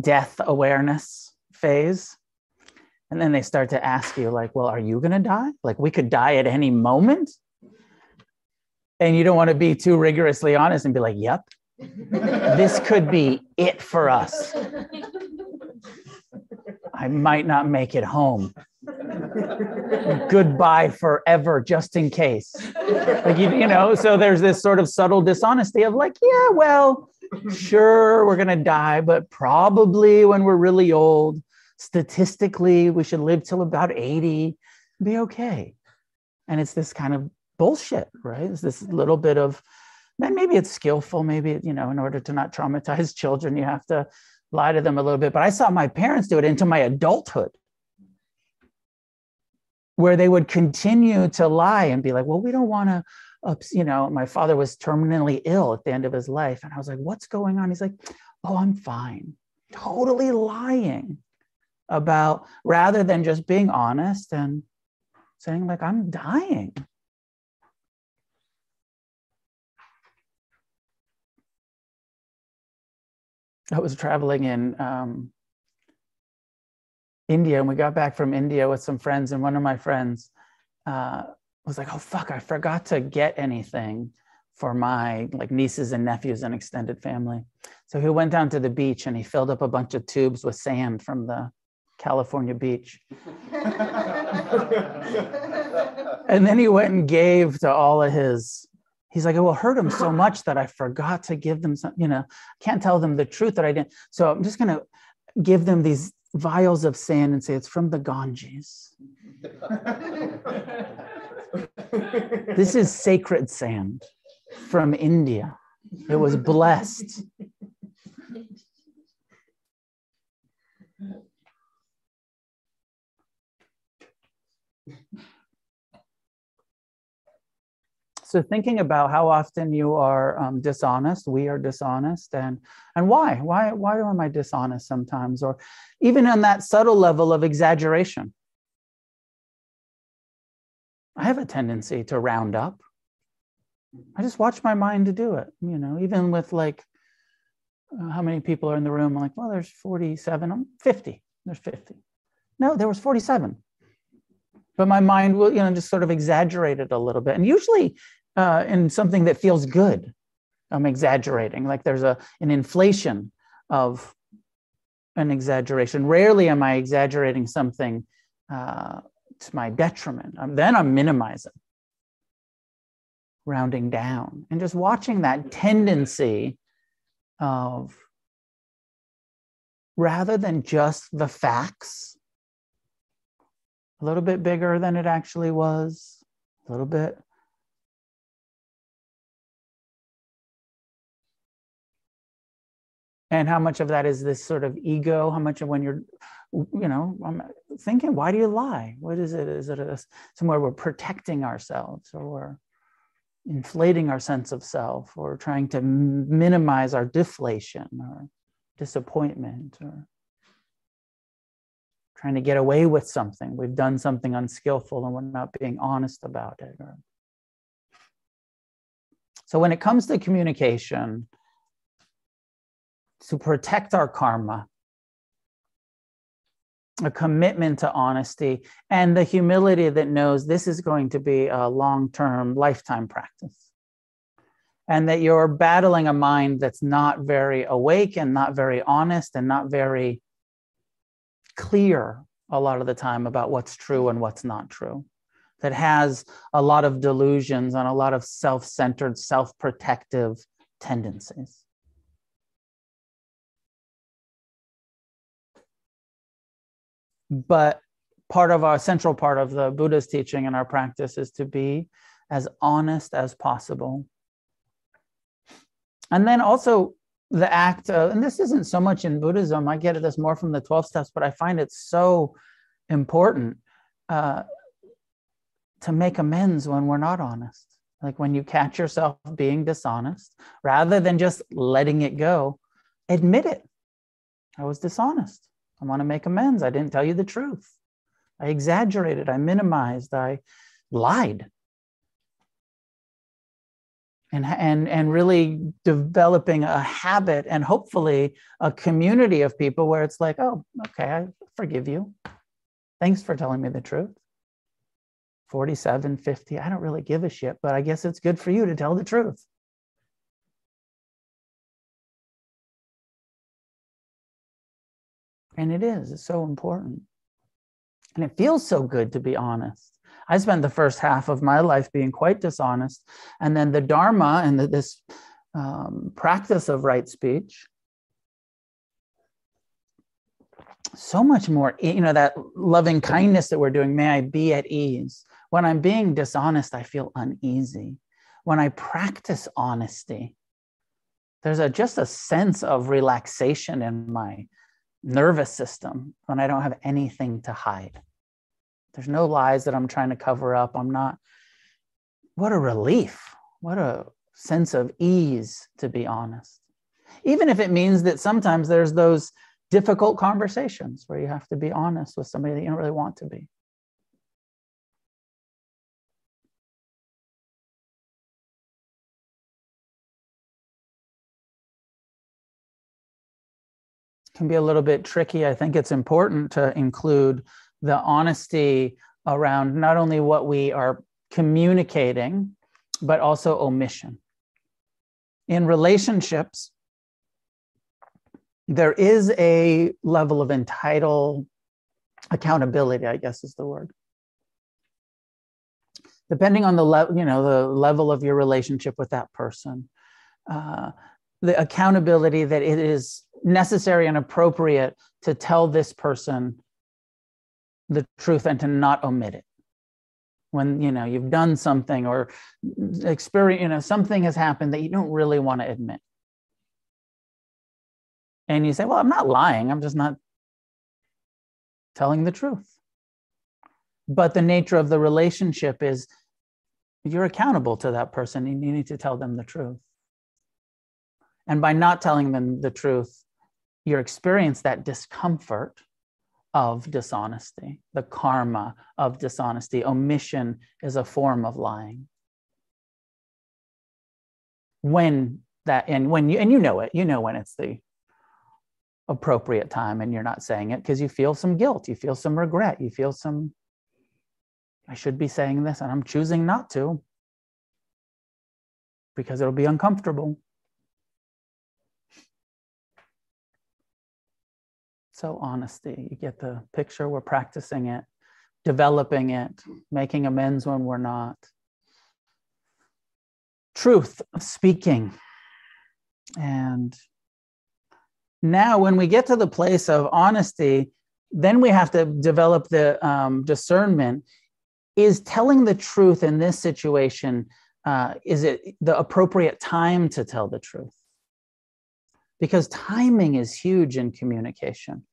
[SPEAKER 1] death awareness phase. And then they start to ask you, like, well, are you going to die? Like, we could die at any moment. And you don't want to be too rigorously honest and be like, yep, this could be it for us. I might not make it home. Goodbye forever, just in case. Like you, you know, so there's this sort of subtle dishonesty of like, yeah, well, sure, we're gonna die, but probably when we're really old, statistically, we should live till about 80, be okay. And it's this kind of bullshit, right? It's this little bit of, then maybe it's skillful, maybe, you know, in order to not traumatize children, you have to lie to them a little bit. But I saw my parents do it into my adulthood, where they would continue to lie and be like, well, we don't want to. You know, my father was terminally ill at the end of his life. And I was like, what's going on? He's like, oh, I'm fine. Totally lying about rather than just being honest and saying, like, I'm dying. I was traveling in um, India, and we got back from India with some friends, and one of my friends uh, was like, "Oh fuck, I forgot to get anything for my like nieces and nephews and extended family." So he went down to the beach and he filled up a bunch of tubes with sand from the California beach. and then he went and gave to all of his he's like, it will hurt him so much that I forgot to give them some, you know, can't tell them the truth that I didn't. So I'm just going to give them these vials of sand and say it's from the Ganges. this is sacred sand from India. It was blessed. So thinking about how often you are um, dishonest we are dishonest and and why? Why why am i dishonest sometimes? Or even on that subtle level of exaggeration. I have a tendency to round up. I just watch my mind to do it you know even with like uh, how many people are in the room I'm like well there's 47 i'm 50 there's 50 no there was 47 but my mind will you know just sort of exaggerate it a little bit. And usually uh, in something that feels good. I'm exaggerating, like there's a an inflation of an exaggeration. Rarely am I exaggerating something uh, to my detriment. Um, then I'm minimizing, rounding down, and just watching that tendency of rather than just the facts, a little bit bigger than it actually was, a little bit and how much of that is this sort of ego? How much of when you're you know i'm thinking why do you lie? What is it? Is it a, somewhere we're protecting ourselves or we're inflating our sense of self or trying to minimize our deflation or disappointment or trying to get away with something? We've done something unskillful and we're not being honest about it or... so when it comes to communication to protect our karma, a commitment to honesty, and the humility that knows this is going to be a long term, lifetime practice. And that you're battling a mind that's not very awake and not very honest and not very clear a lot of the time about what's true and what's not true. That has a lot of delusions and a lot of self centered, self protective tendencies. But part of our central part of the Buddha's teaching and our practice is to be as honest as possible. And then also the act of, and this isn't so much in Buddhism, I get this more from the 12 steps, but I find it so important uh, to make amends when we're not honest. Like when you catch yourself being dishonest, rather than just letting it go, admit it. I was dishonest. I want to make amends. I didn't tell you the truth. I exaggerated, I minimized, I lied. And, and, and really developing a habit and hopefully a community of people where it's like, oh, okay, I forgive you. Thanks for telling me the truth. 47, 50, I don't really give a shit, but I guess it's good for you to tell the truth. And it is, it's so important. And it feels so good to be honest. I spent the first half of my life being quite dishonest. And then the Dharma and the, this um, practice of right speech, so much more, you know, that loving kindness that we're doing, may I be at ease. When I'm being dishonest, I feel uneasy. When I practice honesty, there's a, just a sense of relaxation in my nervous system when I don't have anything to hide. There's no lies that I'm trying to cover up. I'm not. What a relief. What a sense of ease, to be honest. Even if it means that sometimes there's those difficult conversations where you have to be honest with somebody that you don't really want to be. Can be a little bit tricky. I think it's important to include the honesty around not only what we are communicating, but also omission. In relationships, there is a level of entitled accountability, I guess is the word. Depending on the level, you know, the level of your relationship with that person, uh, the accountability that it is necessary and appropriate to tell this person the truth and to not omit it. When you know you've done something or experience you know something has happened that you don't really want to admit. And you say well i'm not lying. I'm just not telling the truth. But the nature of the relationship is you're accountable to that person and you need to tell them the truth. And by not telling them the truth you experience that discomfort of dishonesty, the karma of dishonesty. Omission is a form of lying. When that, and when you, and you know it, you know when it's the appropriate time and you're not saying it because you feel some guilt, you feel some regret, you feel some, I should be saying this and I'm choosing not to because it'll be uncomfortable. So, honesty, you get the picture, we're practicing it, developing it, making amends when we're not. Truth, speaking. And now, when we get to the place of honesty, then we have to develop the um, discernment is telling the truth in this situation uh, is it the appropriate time to tell the truth because timing is huge in communication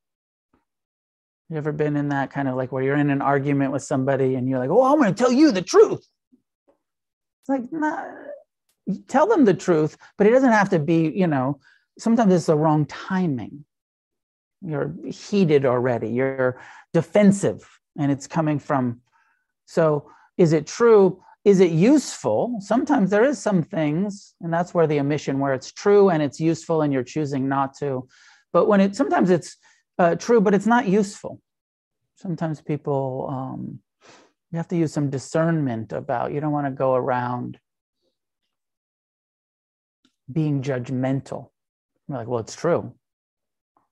[SPEAKER 1] you ever been in that kind of like where you're in an argument with somebody and you're like, oh, I'm going to tell you the truth? It's like, nah, tell them the truth, but it doesn't have to be, you know, sometimes it's the wrong timing. You're heated already, you're defensive, and it's coming from. So, is it true? Is it useful? Sometimes there is some things, and that's where the omission, where it's true and it's useful and you're choosing not to. But when it sometimes it's uh, true, but it's not useful. Sometimes people, um, you have to use some discernment about, you don't want to go around being judgmental. You're like, well, it's true.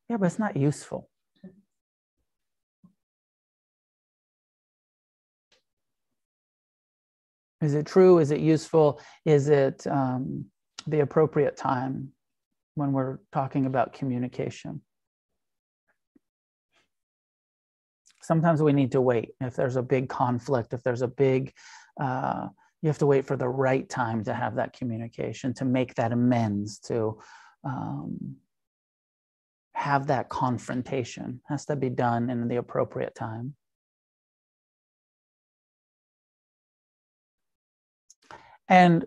[SPEAKER 1] Yeah, but it's not useful. Is it true? Is it useful? Is it um, the appropriate time when we're talking about communication? Sometimes we need to wait. If there's a big conflict if there's a big uh, you have to wait for the right time to have that communication to make that amends to um, have that confrontation it has to be done in the appropriate time. And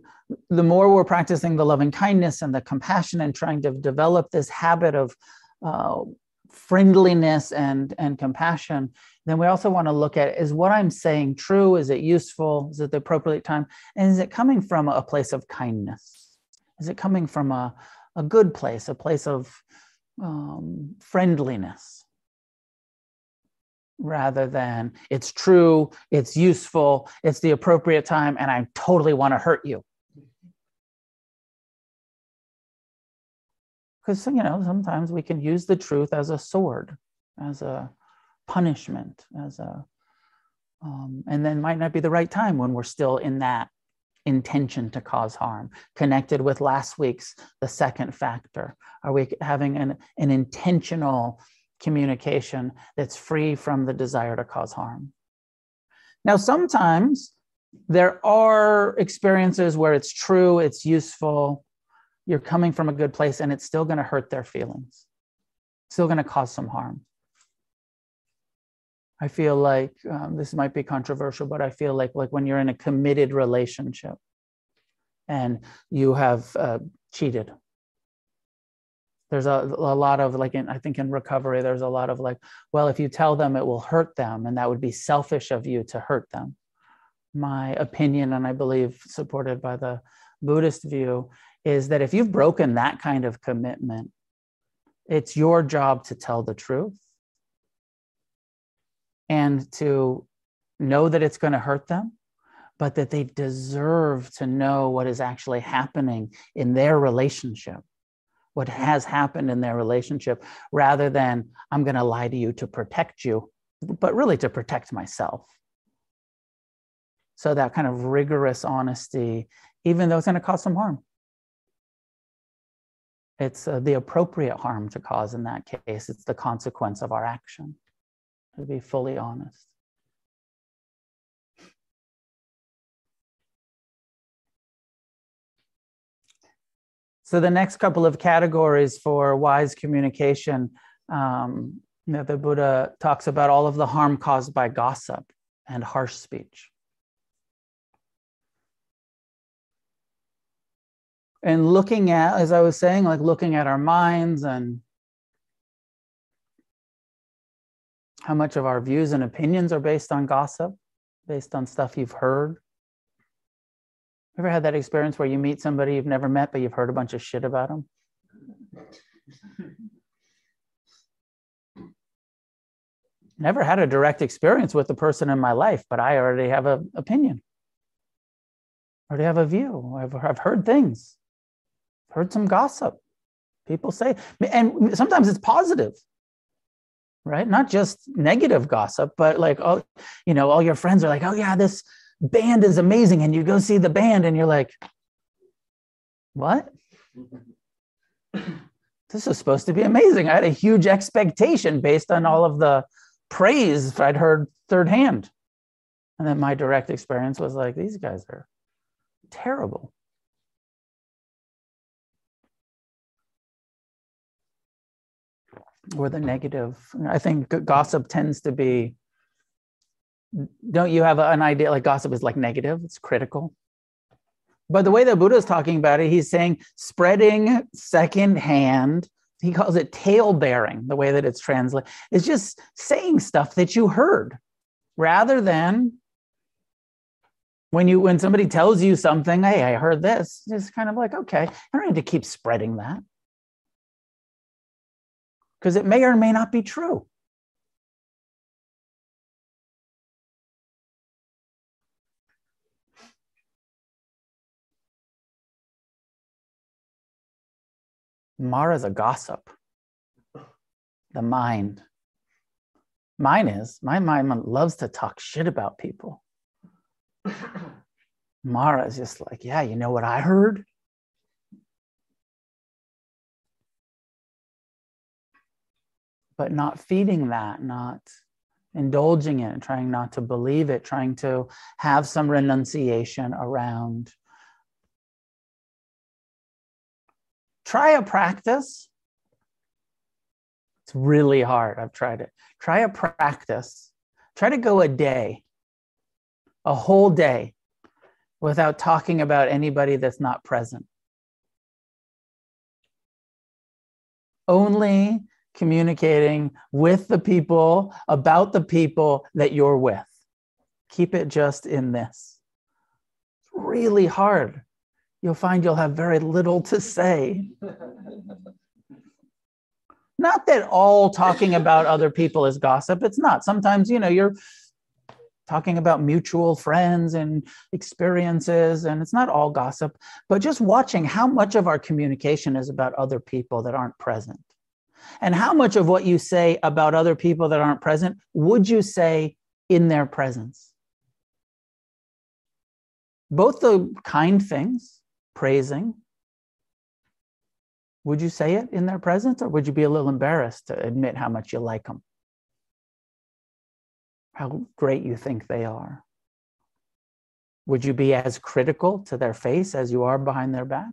[SPEAKER 1] the more we're practicing the loving kindness and the compassion and trying to develop this habit of uh, friendliness and, and compassion, then we also want to look at is what I'm saying true? Is it useful? Is it the appropriate time? And is it coming from a place of kindness? Is it coming from a, a good place, a place of um, friendliness? Rather than it's true, it's useful, it's the appropriate time, and I totally want to hurt you. Because, you know, sometimes we can use the truth as a sword, as a punishment as a um, and then might not be the right time when we're still in that intention to cause harm connected with last week's the second factor. Are we having an, an intentional communication that's free from the desire to cause harm? Now sometimes there are experiences where it's true it's useful you're coming from a good place and it's still going to hurt their feelings still going to cause some harm I feel like um, this might be controversial, but I feel like like when you're in a committed relationship and you have uh, cheated. There's a, a lot of like in, I think in recovery, there's a lot of like, well, if you tell them it will hurt them, and that would be selfish of you to hurt them. My opinion, and I believe supported by the Buddhist view, is that if you've broken that kind of commitment, it's your job to tell the truth and to know that it's going to hurt them, but that they deserve to know what is actually happening in their relationship, what has happened in their relationship, rather than I'm going to lie to you to protect you, but really to protect myself. So that kind of rigorous honesty, even though it's going to cause some harm. It's uh, the appropriate harm to cause in that case. It's the consequence of our action to be fully honest. So the next couple of categories for wise communication, um, you know, the Buddha talks about all of the harm caused by gossip and harsh speech. And looking at, as I was saying, like looking at our minds and how much of our views and opinions are based on gossip, based on stuff you've heard. Ever had that experience where you meet somebody you've never met, but you've heard a bunch of shit about them? Never had a direct experience with the person in my life, but I already have an opinion. Already have a view. I've, I've heard things, heard some gossip. People say, and sometimes it's positive right? Not just negative gossip, but like, oh, you know, all your friends are like, oh, yeah, this band is amazing. And you go see the band and you're like, what? This is supposed to be amazing. I had a huge expectation based on all of the praise I'd heard third hand. And then my direct experience was like, these guys are terrible. Or the negative. I think gossip tends to be. Don't you have an idea like gossip is like negative? It's critical. But the way that Buddha is talking about it, he's saying spreading secondhand. He calls it tale bearing. The way that it's translated, it's just saying stuff that you heard, rather than when you when somebody tells you something. Hey, I heard this. It's kind of like okay, I don't need to keep spreading that because it may or may not be true. Mara's a gossip. The mind. Mine is. My mind loves to talk shit about people. Mara is just like, yeah, you know what I heard? But not feeding that, not indulging it, trying not to believe it, trying to have some renunciation around. Try a practice. It's really hard. I've tried it. Try a practice. Try to go a day, a whole day, without talking about anybody that's not present. Only communicating with the people about the people that you're with. Keep it just in this. It's really hard. You'll find you'll have very little to say. not that all talking about other people is gossip. It's not. Sometimes, you know, you're talking about mutual friends and experiences, and it's not all gossip, but just watching how much of our communication is about other people that aren't present. And how much of what you say about other people that aren't present would you say in their presence? Both the kind things, praising, would you say it in their presence or would you be a little embarrassed to admit how much you like them? How great you think they are? Would you be as critical to their face as you are behind their back?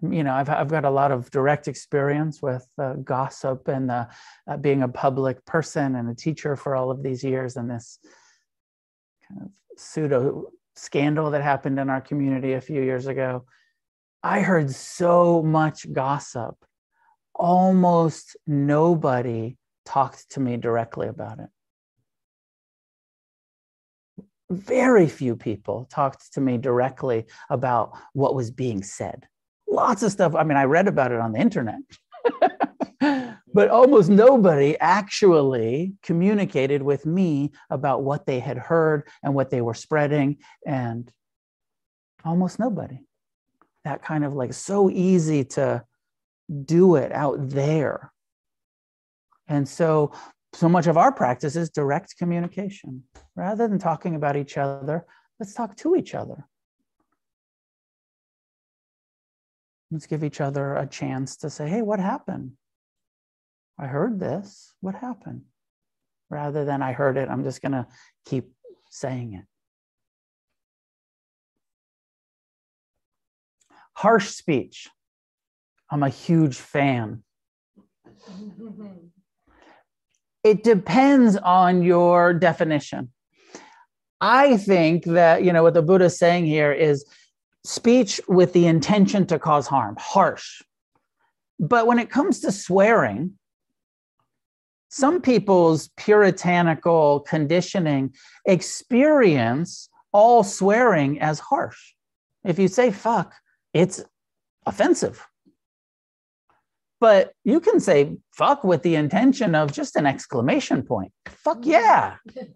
[SPEAKER 1] You know, I've, I've got a lot of direct experience with uh, gossip and uh, being a public person and a teacher for all of these years and this kind of pseudo scandal that happened in our community a few years ago. I heard so much gossip. Almost nobody talked to me directly about it. Very few people talked to me directly about what was being said lots of stuff. I mean, I read about it on the internet, but almost nobody actually communicated with me about what they had heard and what they were spreading, and almost nobody. That kind of like so easy to do it out there. And so, so much of our practice is direct communication. Rather than talking about each other, let's talk to each other. Let's give each other a chance to say, hey, what happened? I heard this. What happened? Rather than I heard it, I'm just going to keep saying it. Harsh speech. I'm a huge fan. it depends on your definition. I think that, you know, what the Buddha is saying here is speech with the intention to cause harm, harsh. But when it comes to swearing, some people's puritanical conditioning experience all swearing as harsh. If you say fuck, it's offensive. But you can say fuck with the intention of just an exclamation point. Fuck yeah.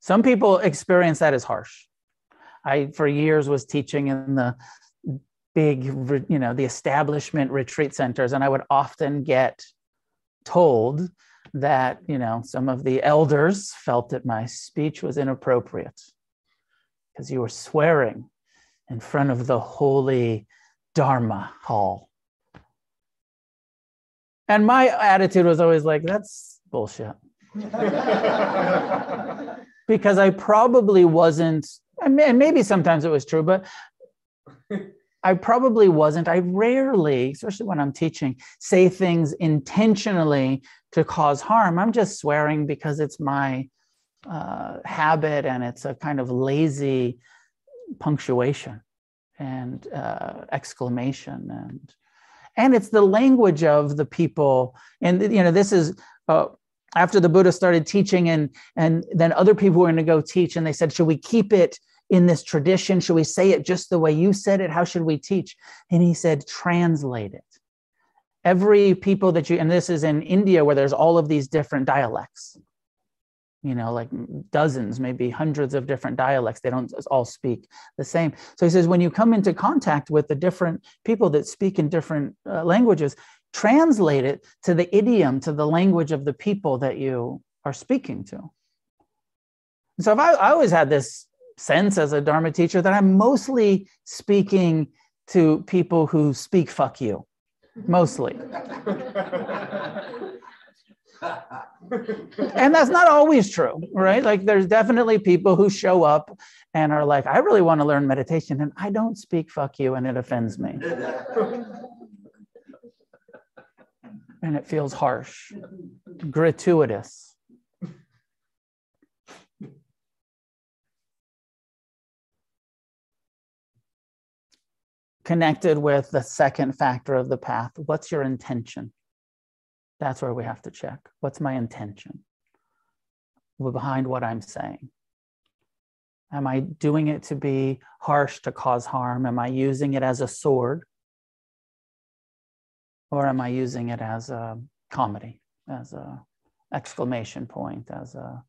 [SPEAKER 1] Some people experience that as harsh. I, for years, was teaching in the big, you know, the establishment retreat centers, and I would often get told that, you know, some of the elders felt that my speech was inappropriate because you were swearing in front of the holy Dharma hall. And my attitude was always like, that's bullshit. because I probably wasn't and maybe sometimes it was true, but I probably wasn't. I rarely, especially when I'm teaching, say things intentionally to cause harm. I'm just swearing because it's my uh, habit and it's a kind of lazy punctuation and uh, exclamation and and it's the language of the people and you know this is uh, after the buddha started teaching and and then other people were going to go teach and they said should we keep it in this tradition? Should we say it just the way you said it? How should we teach? And he said, translate it. Every people that you, and this is in India where there's all of these different dialects, you know, like dozens, maybe hundreds of different dialects. They don't all speak the same. So he says, when you come into contact with the different people that speak in different uh, languages, translate it to the idiom, to the language of the people that you are speaking to. So I, I always had this sense as a Dharma teacher that I'm mostly speaking to people who speak fuck you, mostly. and that's not always true, right? Like there's definitely people who show up and are like, I really want to learn meditation and I don't speak fuck you and it offends me. and it feels harsh, gratuitous. Connected with the second factor of the path. What's your intention? That's where we have to check. What's my intention behind what I'm saying? Am I doing it to be harsh, to cause harm? Am I using it as a sword? Or am I using it as a comedy, as a exclamation point, as a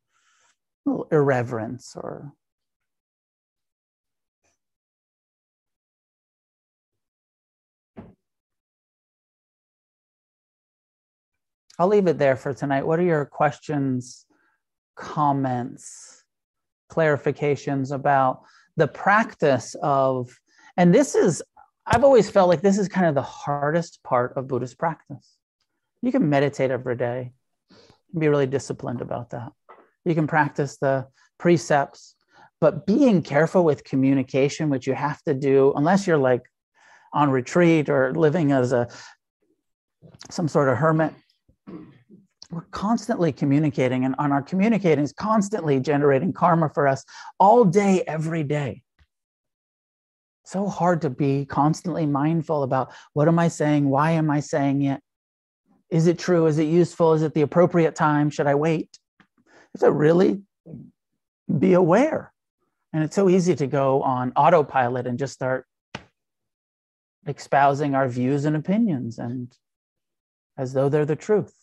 [SPEAKER 1] little irreverence or I'll leave it there for tonight. What are your questions, comments, clarifications about the practice of, and this is, I've always felt like this is kind of the hardest part of Buddhist practice. You can meditate every day, be really disciplined about that. You can practice the precepts, but being careful with communication, which you have to do, unless you're like on retreat or living as a some sort of hermit, we're constantly communicating and on our communicating is constantly generating karma for us all day every day. So hard to be constantly mindful about what am i saying? Why am i saying it? Is it true? Is it useful? Is it the appropriate time? Should i wait? To really be aware. And it's so easy to go on autopilot and just start espousing our views and opinions and as though they're the truth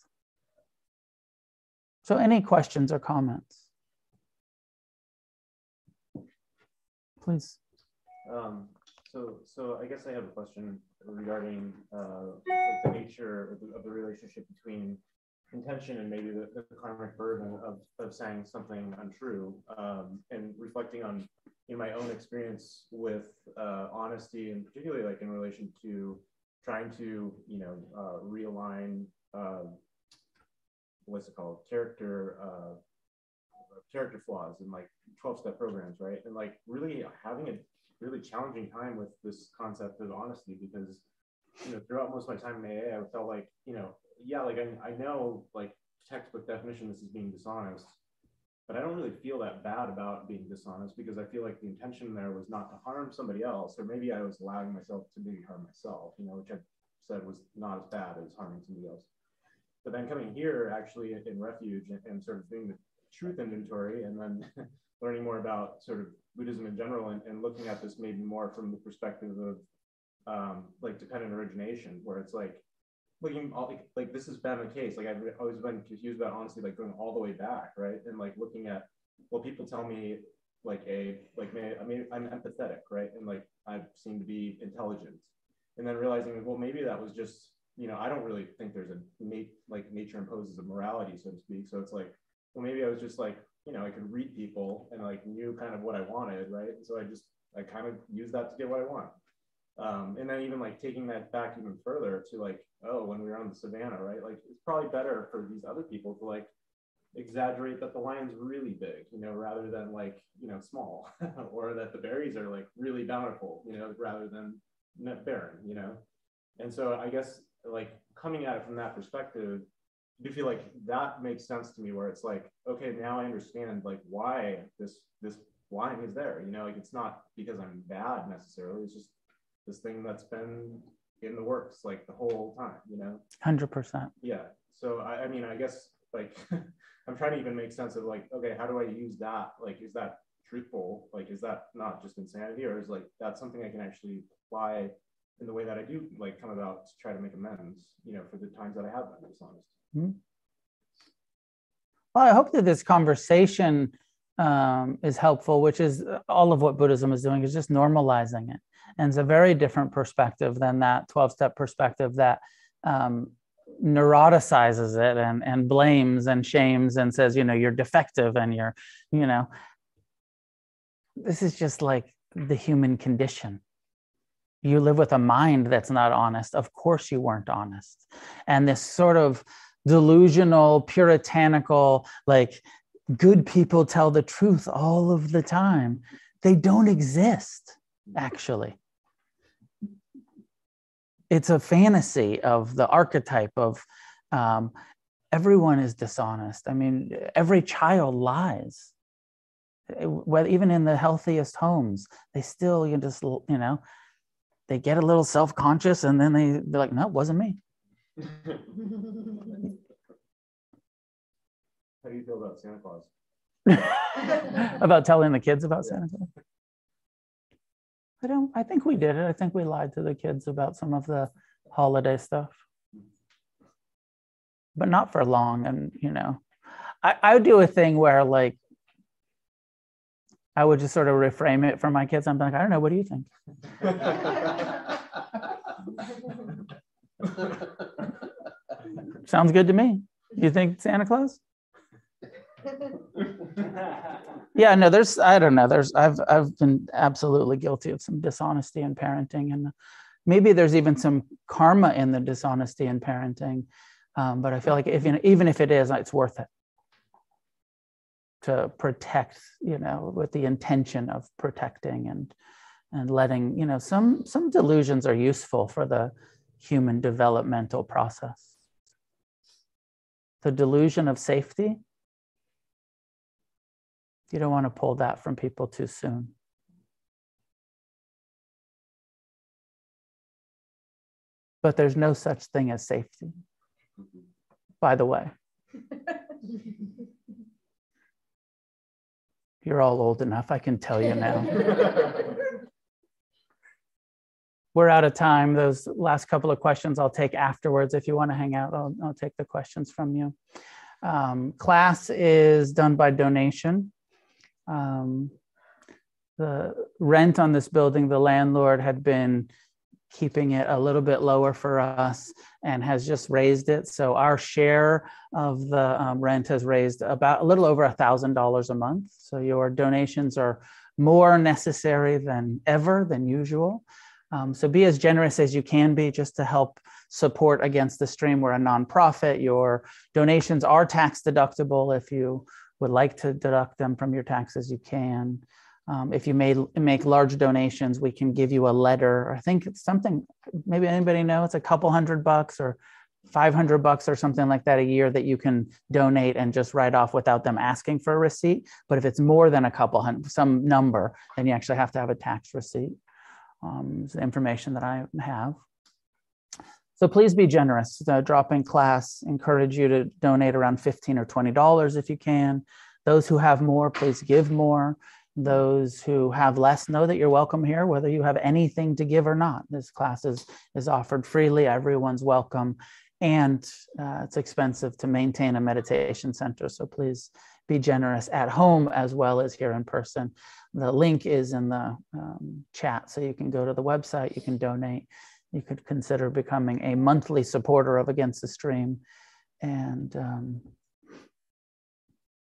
[SPEAKER 1] so, any questions or comments? Please.
[SPEAKER 2] Um, so, so I guess I have a question regarding uh, like the nature of the, of the, relationship between intention and maybe the, the karmic burden of, of saying something untrue, um, and reflecting on in my own experience with uh, honesty, and particularly like in relation to trying to you know uh, realign uh, what's it called? Character uh, character flaws and like 12 step programs right? And like really having a really challenging time with this concept of honesty because you know throughout most of my time in aa i felt like you know yeah like i, I know like textbook definition this is being dishonest but i don't really feel that bad about being dishonest because i feel like the intention there was not to harm somebody else or maybe i was allowing myself to maybe harm myself you know which i said was not as bad as harming somebody else. But then coming here actually in refuge and, and sort of doing the truth inventory and then learning more about sort of Buddhism in general and, and looking at this maybe more from the perspective of um, like dependent origination, where it's like looking all, like, like this has been the case. Like I've always been confused about honestly, like going all the way back, right? And like looking at well, people tell me like a like may, I mean I'm empathetic, right? And like I seem to be intelligent, and then realizing well maybe that was just you know, I don't really think there's a like nature imposes a morality, so to speak. So it's like, well, maybe I was just like, you know, I could read people and like knew kind of what I wanted, right? So I just I kind of use that to get what I want. Um, and then even like taking that back even further to like, oh, when we were on the savannah, right? Like it's probably better for these other people to like exaggerate that the lion's really big, you know, rather than like, you know, small, or that the berries are like really bountiful, you know, rather than barren, you know. And so I guess like coming at it from that perspective, I do feel like that makes sense to me where it's like, okay, now I understand like why this this line is there. You know, like it's not because I'm bad necessarily. It's just this thing that's been in the works like the whole time, you know?
[SPEAKER 1] Hundred percent.
[SPEAKER 2] Yeah. So I, I mean, I guess like I'm trying to even make sense of like, okay, how do I use that? Like, is that truthful? Like, is that not just insanity, or is like that something I can actually apply in the way that I do like come about to try to make amends, you know, for the times that I have been dishonest. Mm-hmm.
[SPEAKER 1] Well, I hope that this conversation um, is helpful, which is all of what Buddhism is doing is just normalizing it. And it's a very different perspective than that 12 step perspective that um, neuroticizes it and, and blames and shames and says, you know, you're defective and you're, you know, this is just like the human condition. You live with a mind that's not honest. Of course you weren't honest. And this sort of delusional puritanical like good people tell the truth all of the time. They don't exist actually. It's a fantasy of the archetype of um, everyone is dishonest. I mean every child lies. Even in the healthiest homes they still you just you know they get a little self-conscious and then they they're like, no, it wasn't me.
[SPEAKER 2] How do you feel about Santa Claus?
[SPEAKER 1] about telling the kids about Santa Claus. I don't. I think we did it. I think we lied to the kids about some of the holiday stuff, but not for long. And you know, I, I would do a thing where like I would just sort of reframe it for my kids. I'm like, I don't know. What do you think? Sounds good to me. You think Santa Claus? yeah, no, there's I don't know. There's I've I've been absolutely guilty of some dishonesty in parenting, and maybe there's even some karma in the dishonesty in parenting. Um, but I feel like if even if it is, it's worth it to protect, you know, with the intention of protecting and and letting, you know, some some delusions are useful for the human developmental process. The delusion of safety you don't want to pull that from people too soon. But there's no such thing as safety, by the way. You're all old enough, I can tell you now. We're out of time. Those last couple of questions I'll take afterwards. If you want to hang out, I'll, I'll take the questions from you. Um, class is done by donation. Um, the rent on this building, the landlord had been keeping it a little bit lower for us and has just raised it. So our share of the um, rent has raised about a little over a thousand dollars a month. So your donations are more necessary than ever than usual. Um, so be as generous as you can be just to help support against the stream. We're a nonprofit. Your donations are tax deductible if you would like to deduct them from your taxes, you can. Um, if you may make large donations, we can give you a letter. I think it's something, maybe anybody know, it's a couple hundred bucks or 500 bucks or something like that a year that you can donate and just write off without them asking for a receipt. But if it's more than a couple hundred, some number, then you actually have to have a tax receipt. Um, it's information that I have. So please be generous. The drop-in class encourage you to donate around 15 or $20 if you can. Those who have more, please give more. Those who have less know that you're welcome here, whether you have anything to give or not. This class is, is offered freely. Everyone's welcome. And uh, it's expensive to maintain a meditation center. So please be generous at home as well as here in person. The link is in the um, chat, so you can go to the website, you can donate you could consider becoming a monthly supporter of Against the Stream. And um,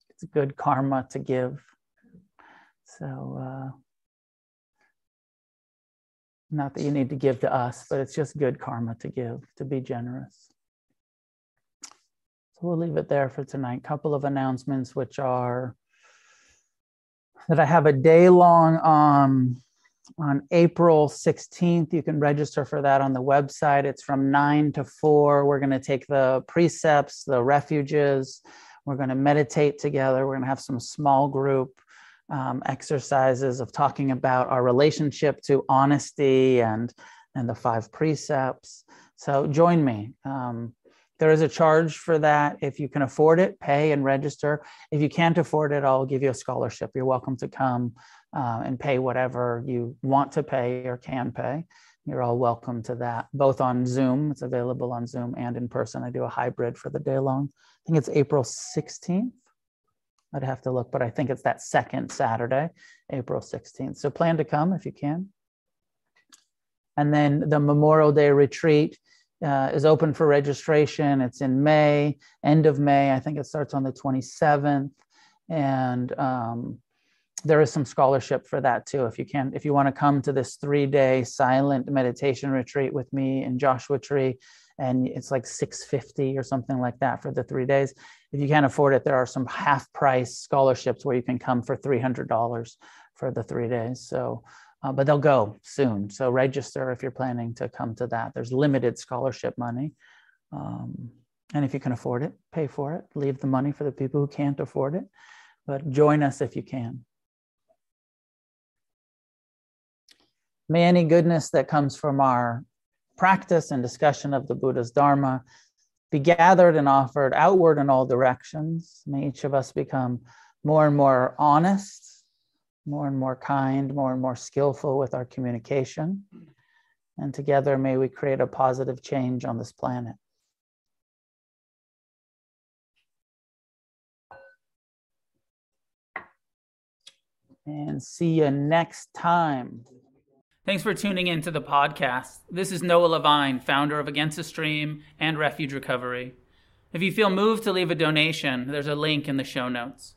[SPEAKER 1] it's good karma to give. So, uh, not that you need to give to us, but it's just good karma to give, to be generous. So we'll leave it there for tonight. Couple of announcements, which are that I have a day long um, on April 16th. You can register for that on the website. It's from 9 to 4. We're going to take the precepts, the refuges. We're going to meditate together. We're going to have some small group um, exercises of talking about our relationship to honesty and, and the five precepts. So join me. Um, there is a charge for that. If you can afford it, pay and register. If you can't afford it, I'll give you a scholarship. You're welcome to come uh, and pay whatever you want to pay or can pay. You're all welcome to that, both on Zoom. It's available on Zoom and in person. I do a hybrid for the day long. I think it's April 16th. I'd have to look, but I think it's that second Saturday, April 16th. So plan to come if you can. And then the Memorial Day retreat uh, is open for registration. It's in May, end of May. I think it starts on the 27th. And um, there is some scholarship for that too. If you can, if you want to come to this three day silent meditation retreat with me in Joshua Tree, and it's like 650 or something like that for the three days. If you can't afford it, there are some half price scholarships where you can come for $300 for the three days. So, uh, but they'll go soon. So register if you're planning to come to that. There's limited scholarship money. Um, and if you can afford it, pay for it. Leave the money for the people who can't afford it. But join us if you can. May any goodness that comes from our practice and discussion of the Buddha's Dharma be gathered and offered outward in all directions. May each of us become more and more honest, more and more kind, more and more skillful with our communication. And together, may we create a positive change on this planet. And see you next time.
[SPEAKER 3] Thanks for tuning in to the podcast. This is Noah Levine, founder of Against the Stream and Refuge Recovery. If you feel moved to leave a donation, there's a link in the show notes.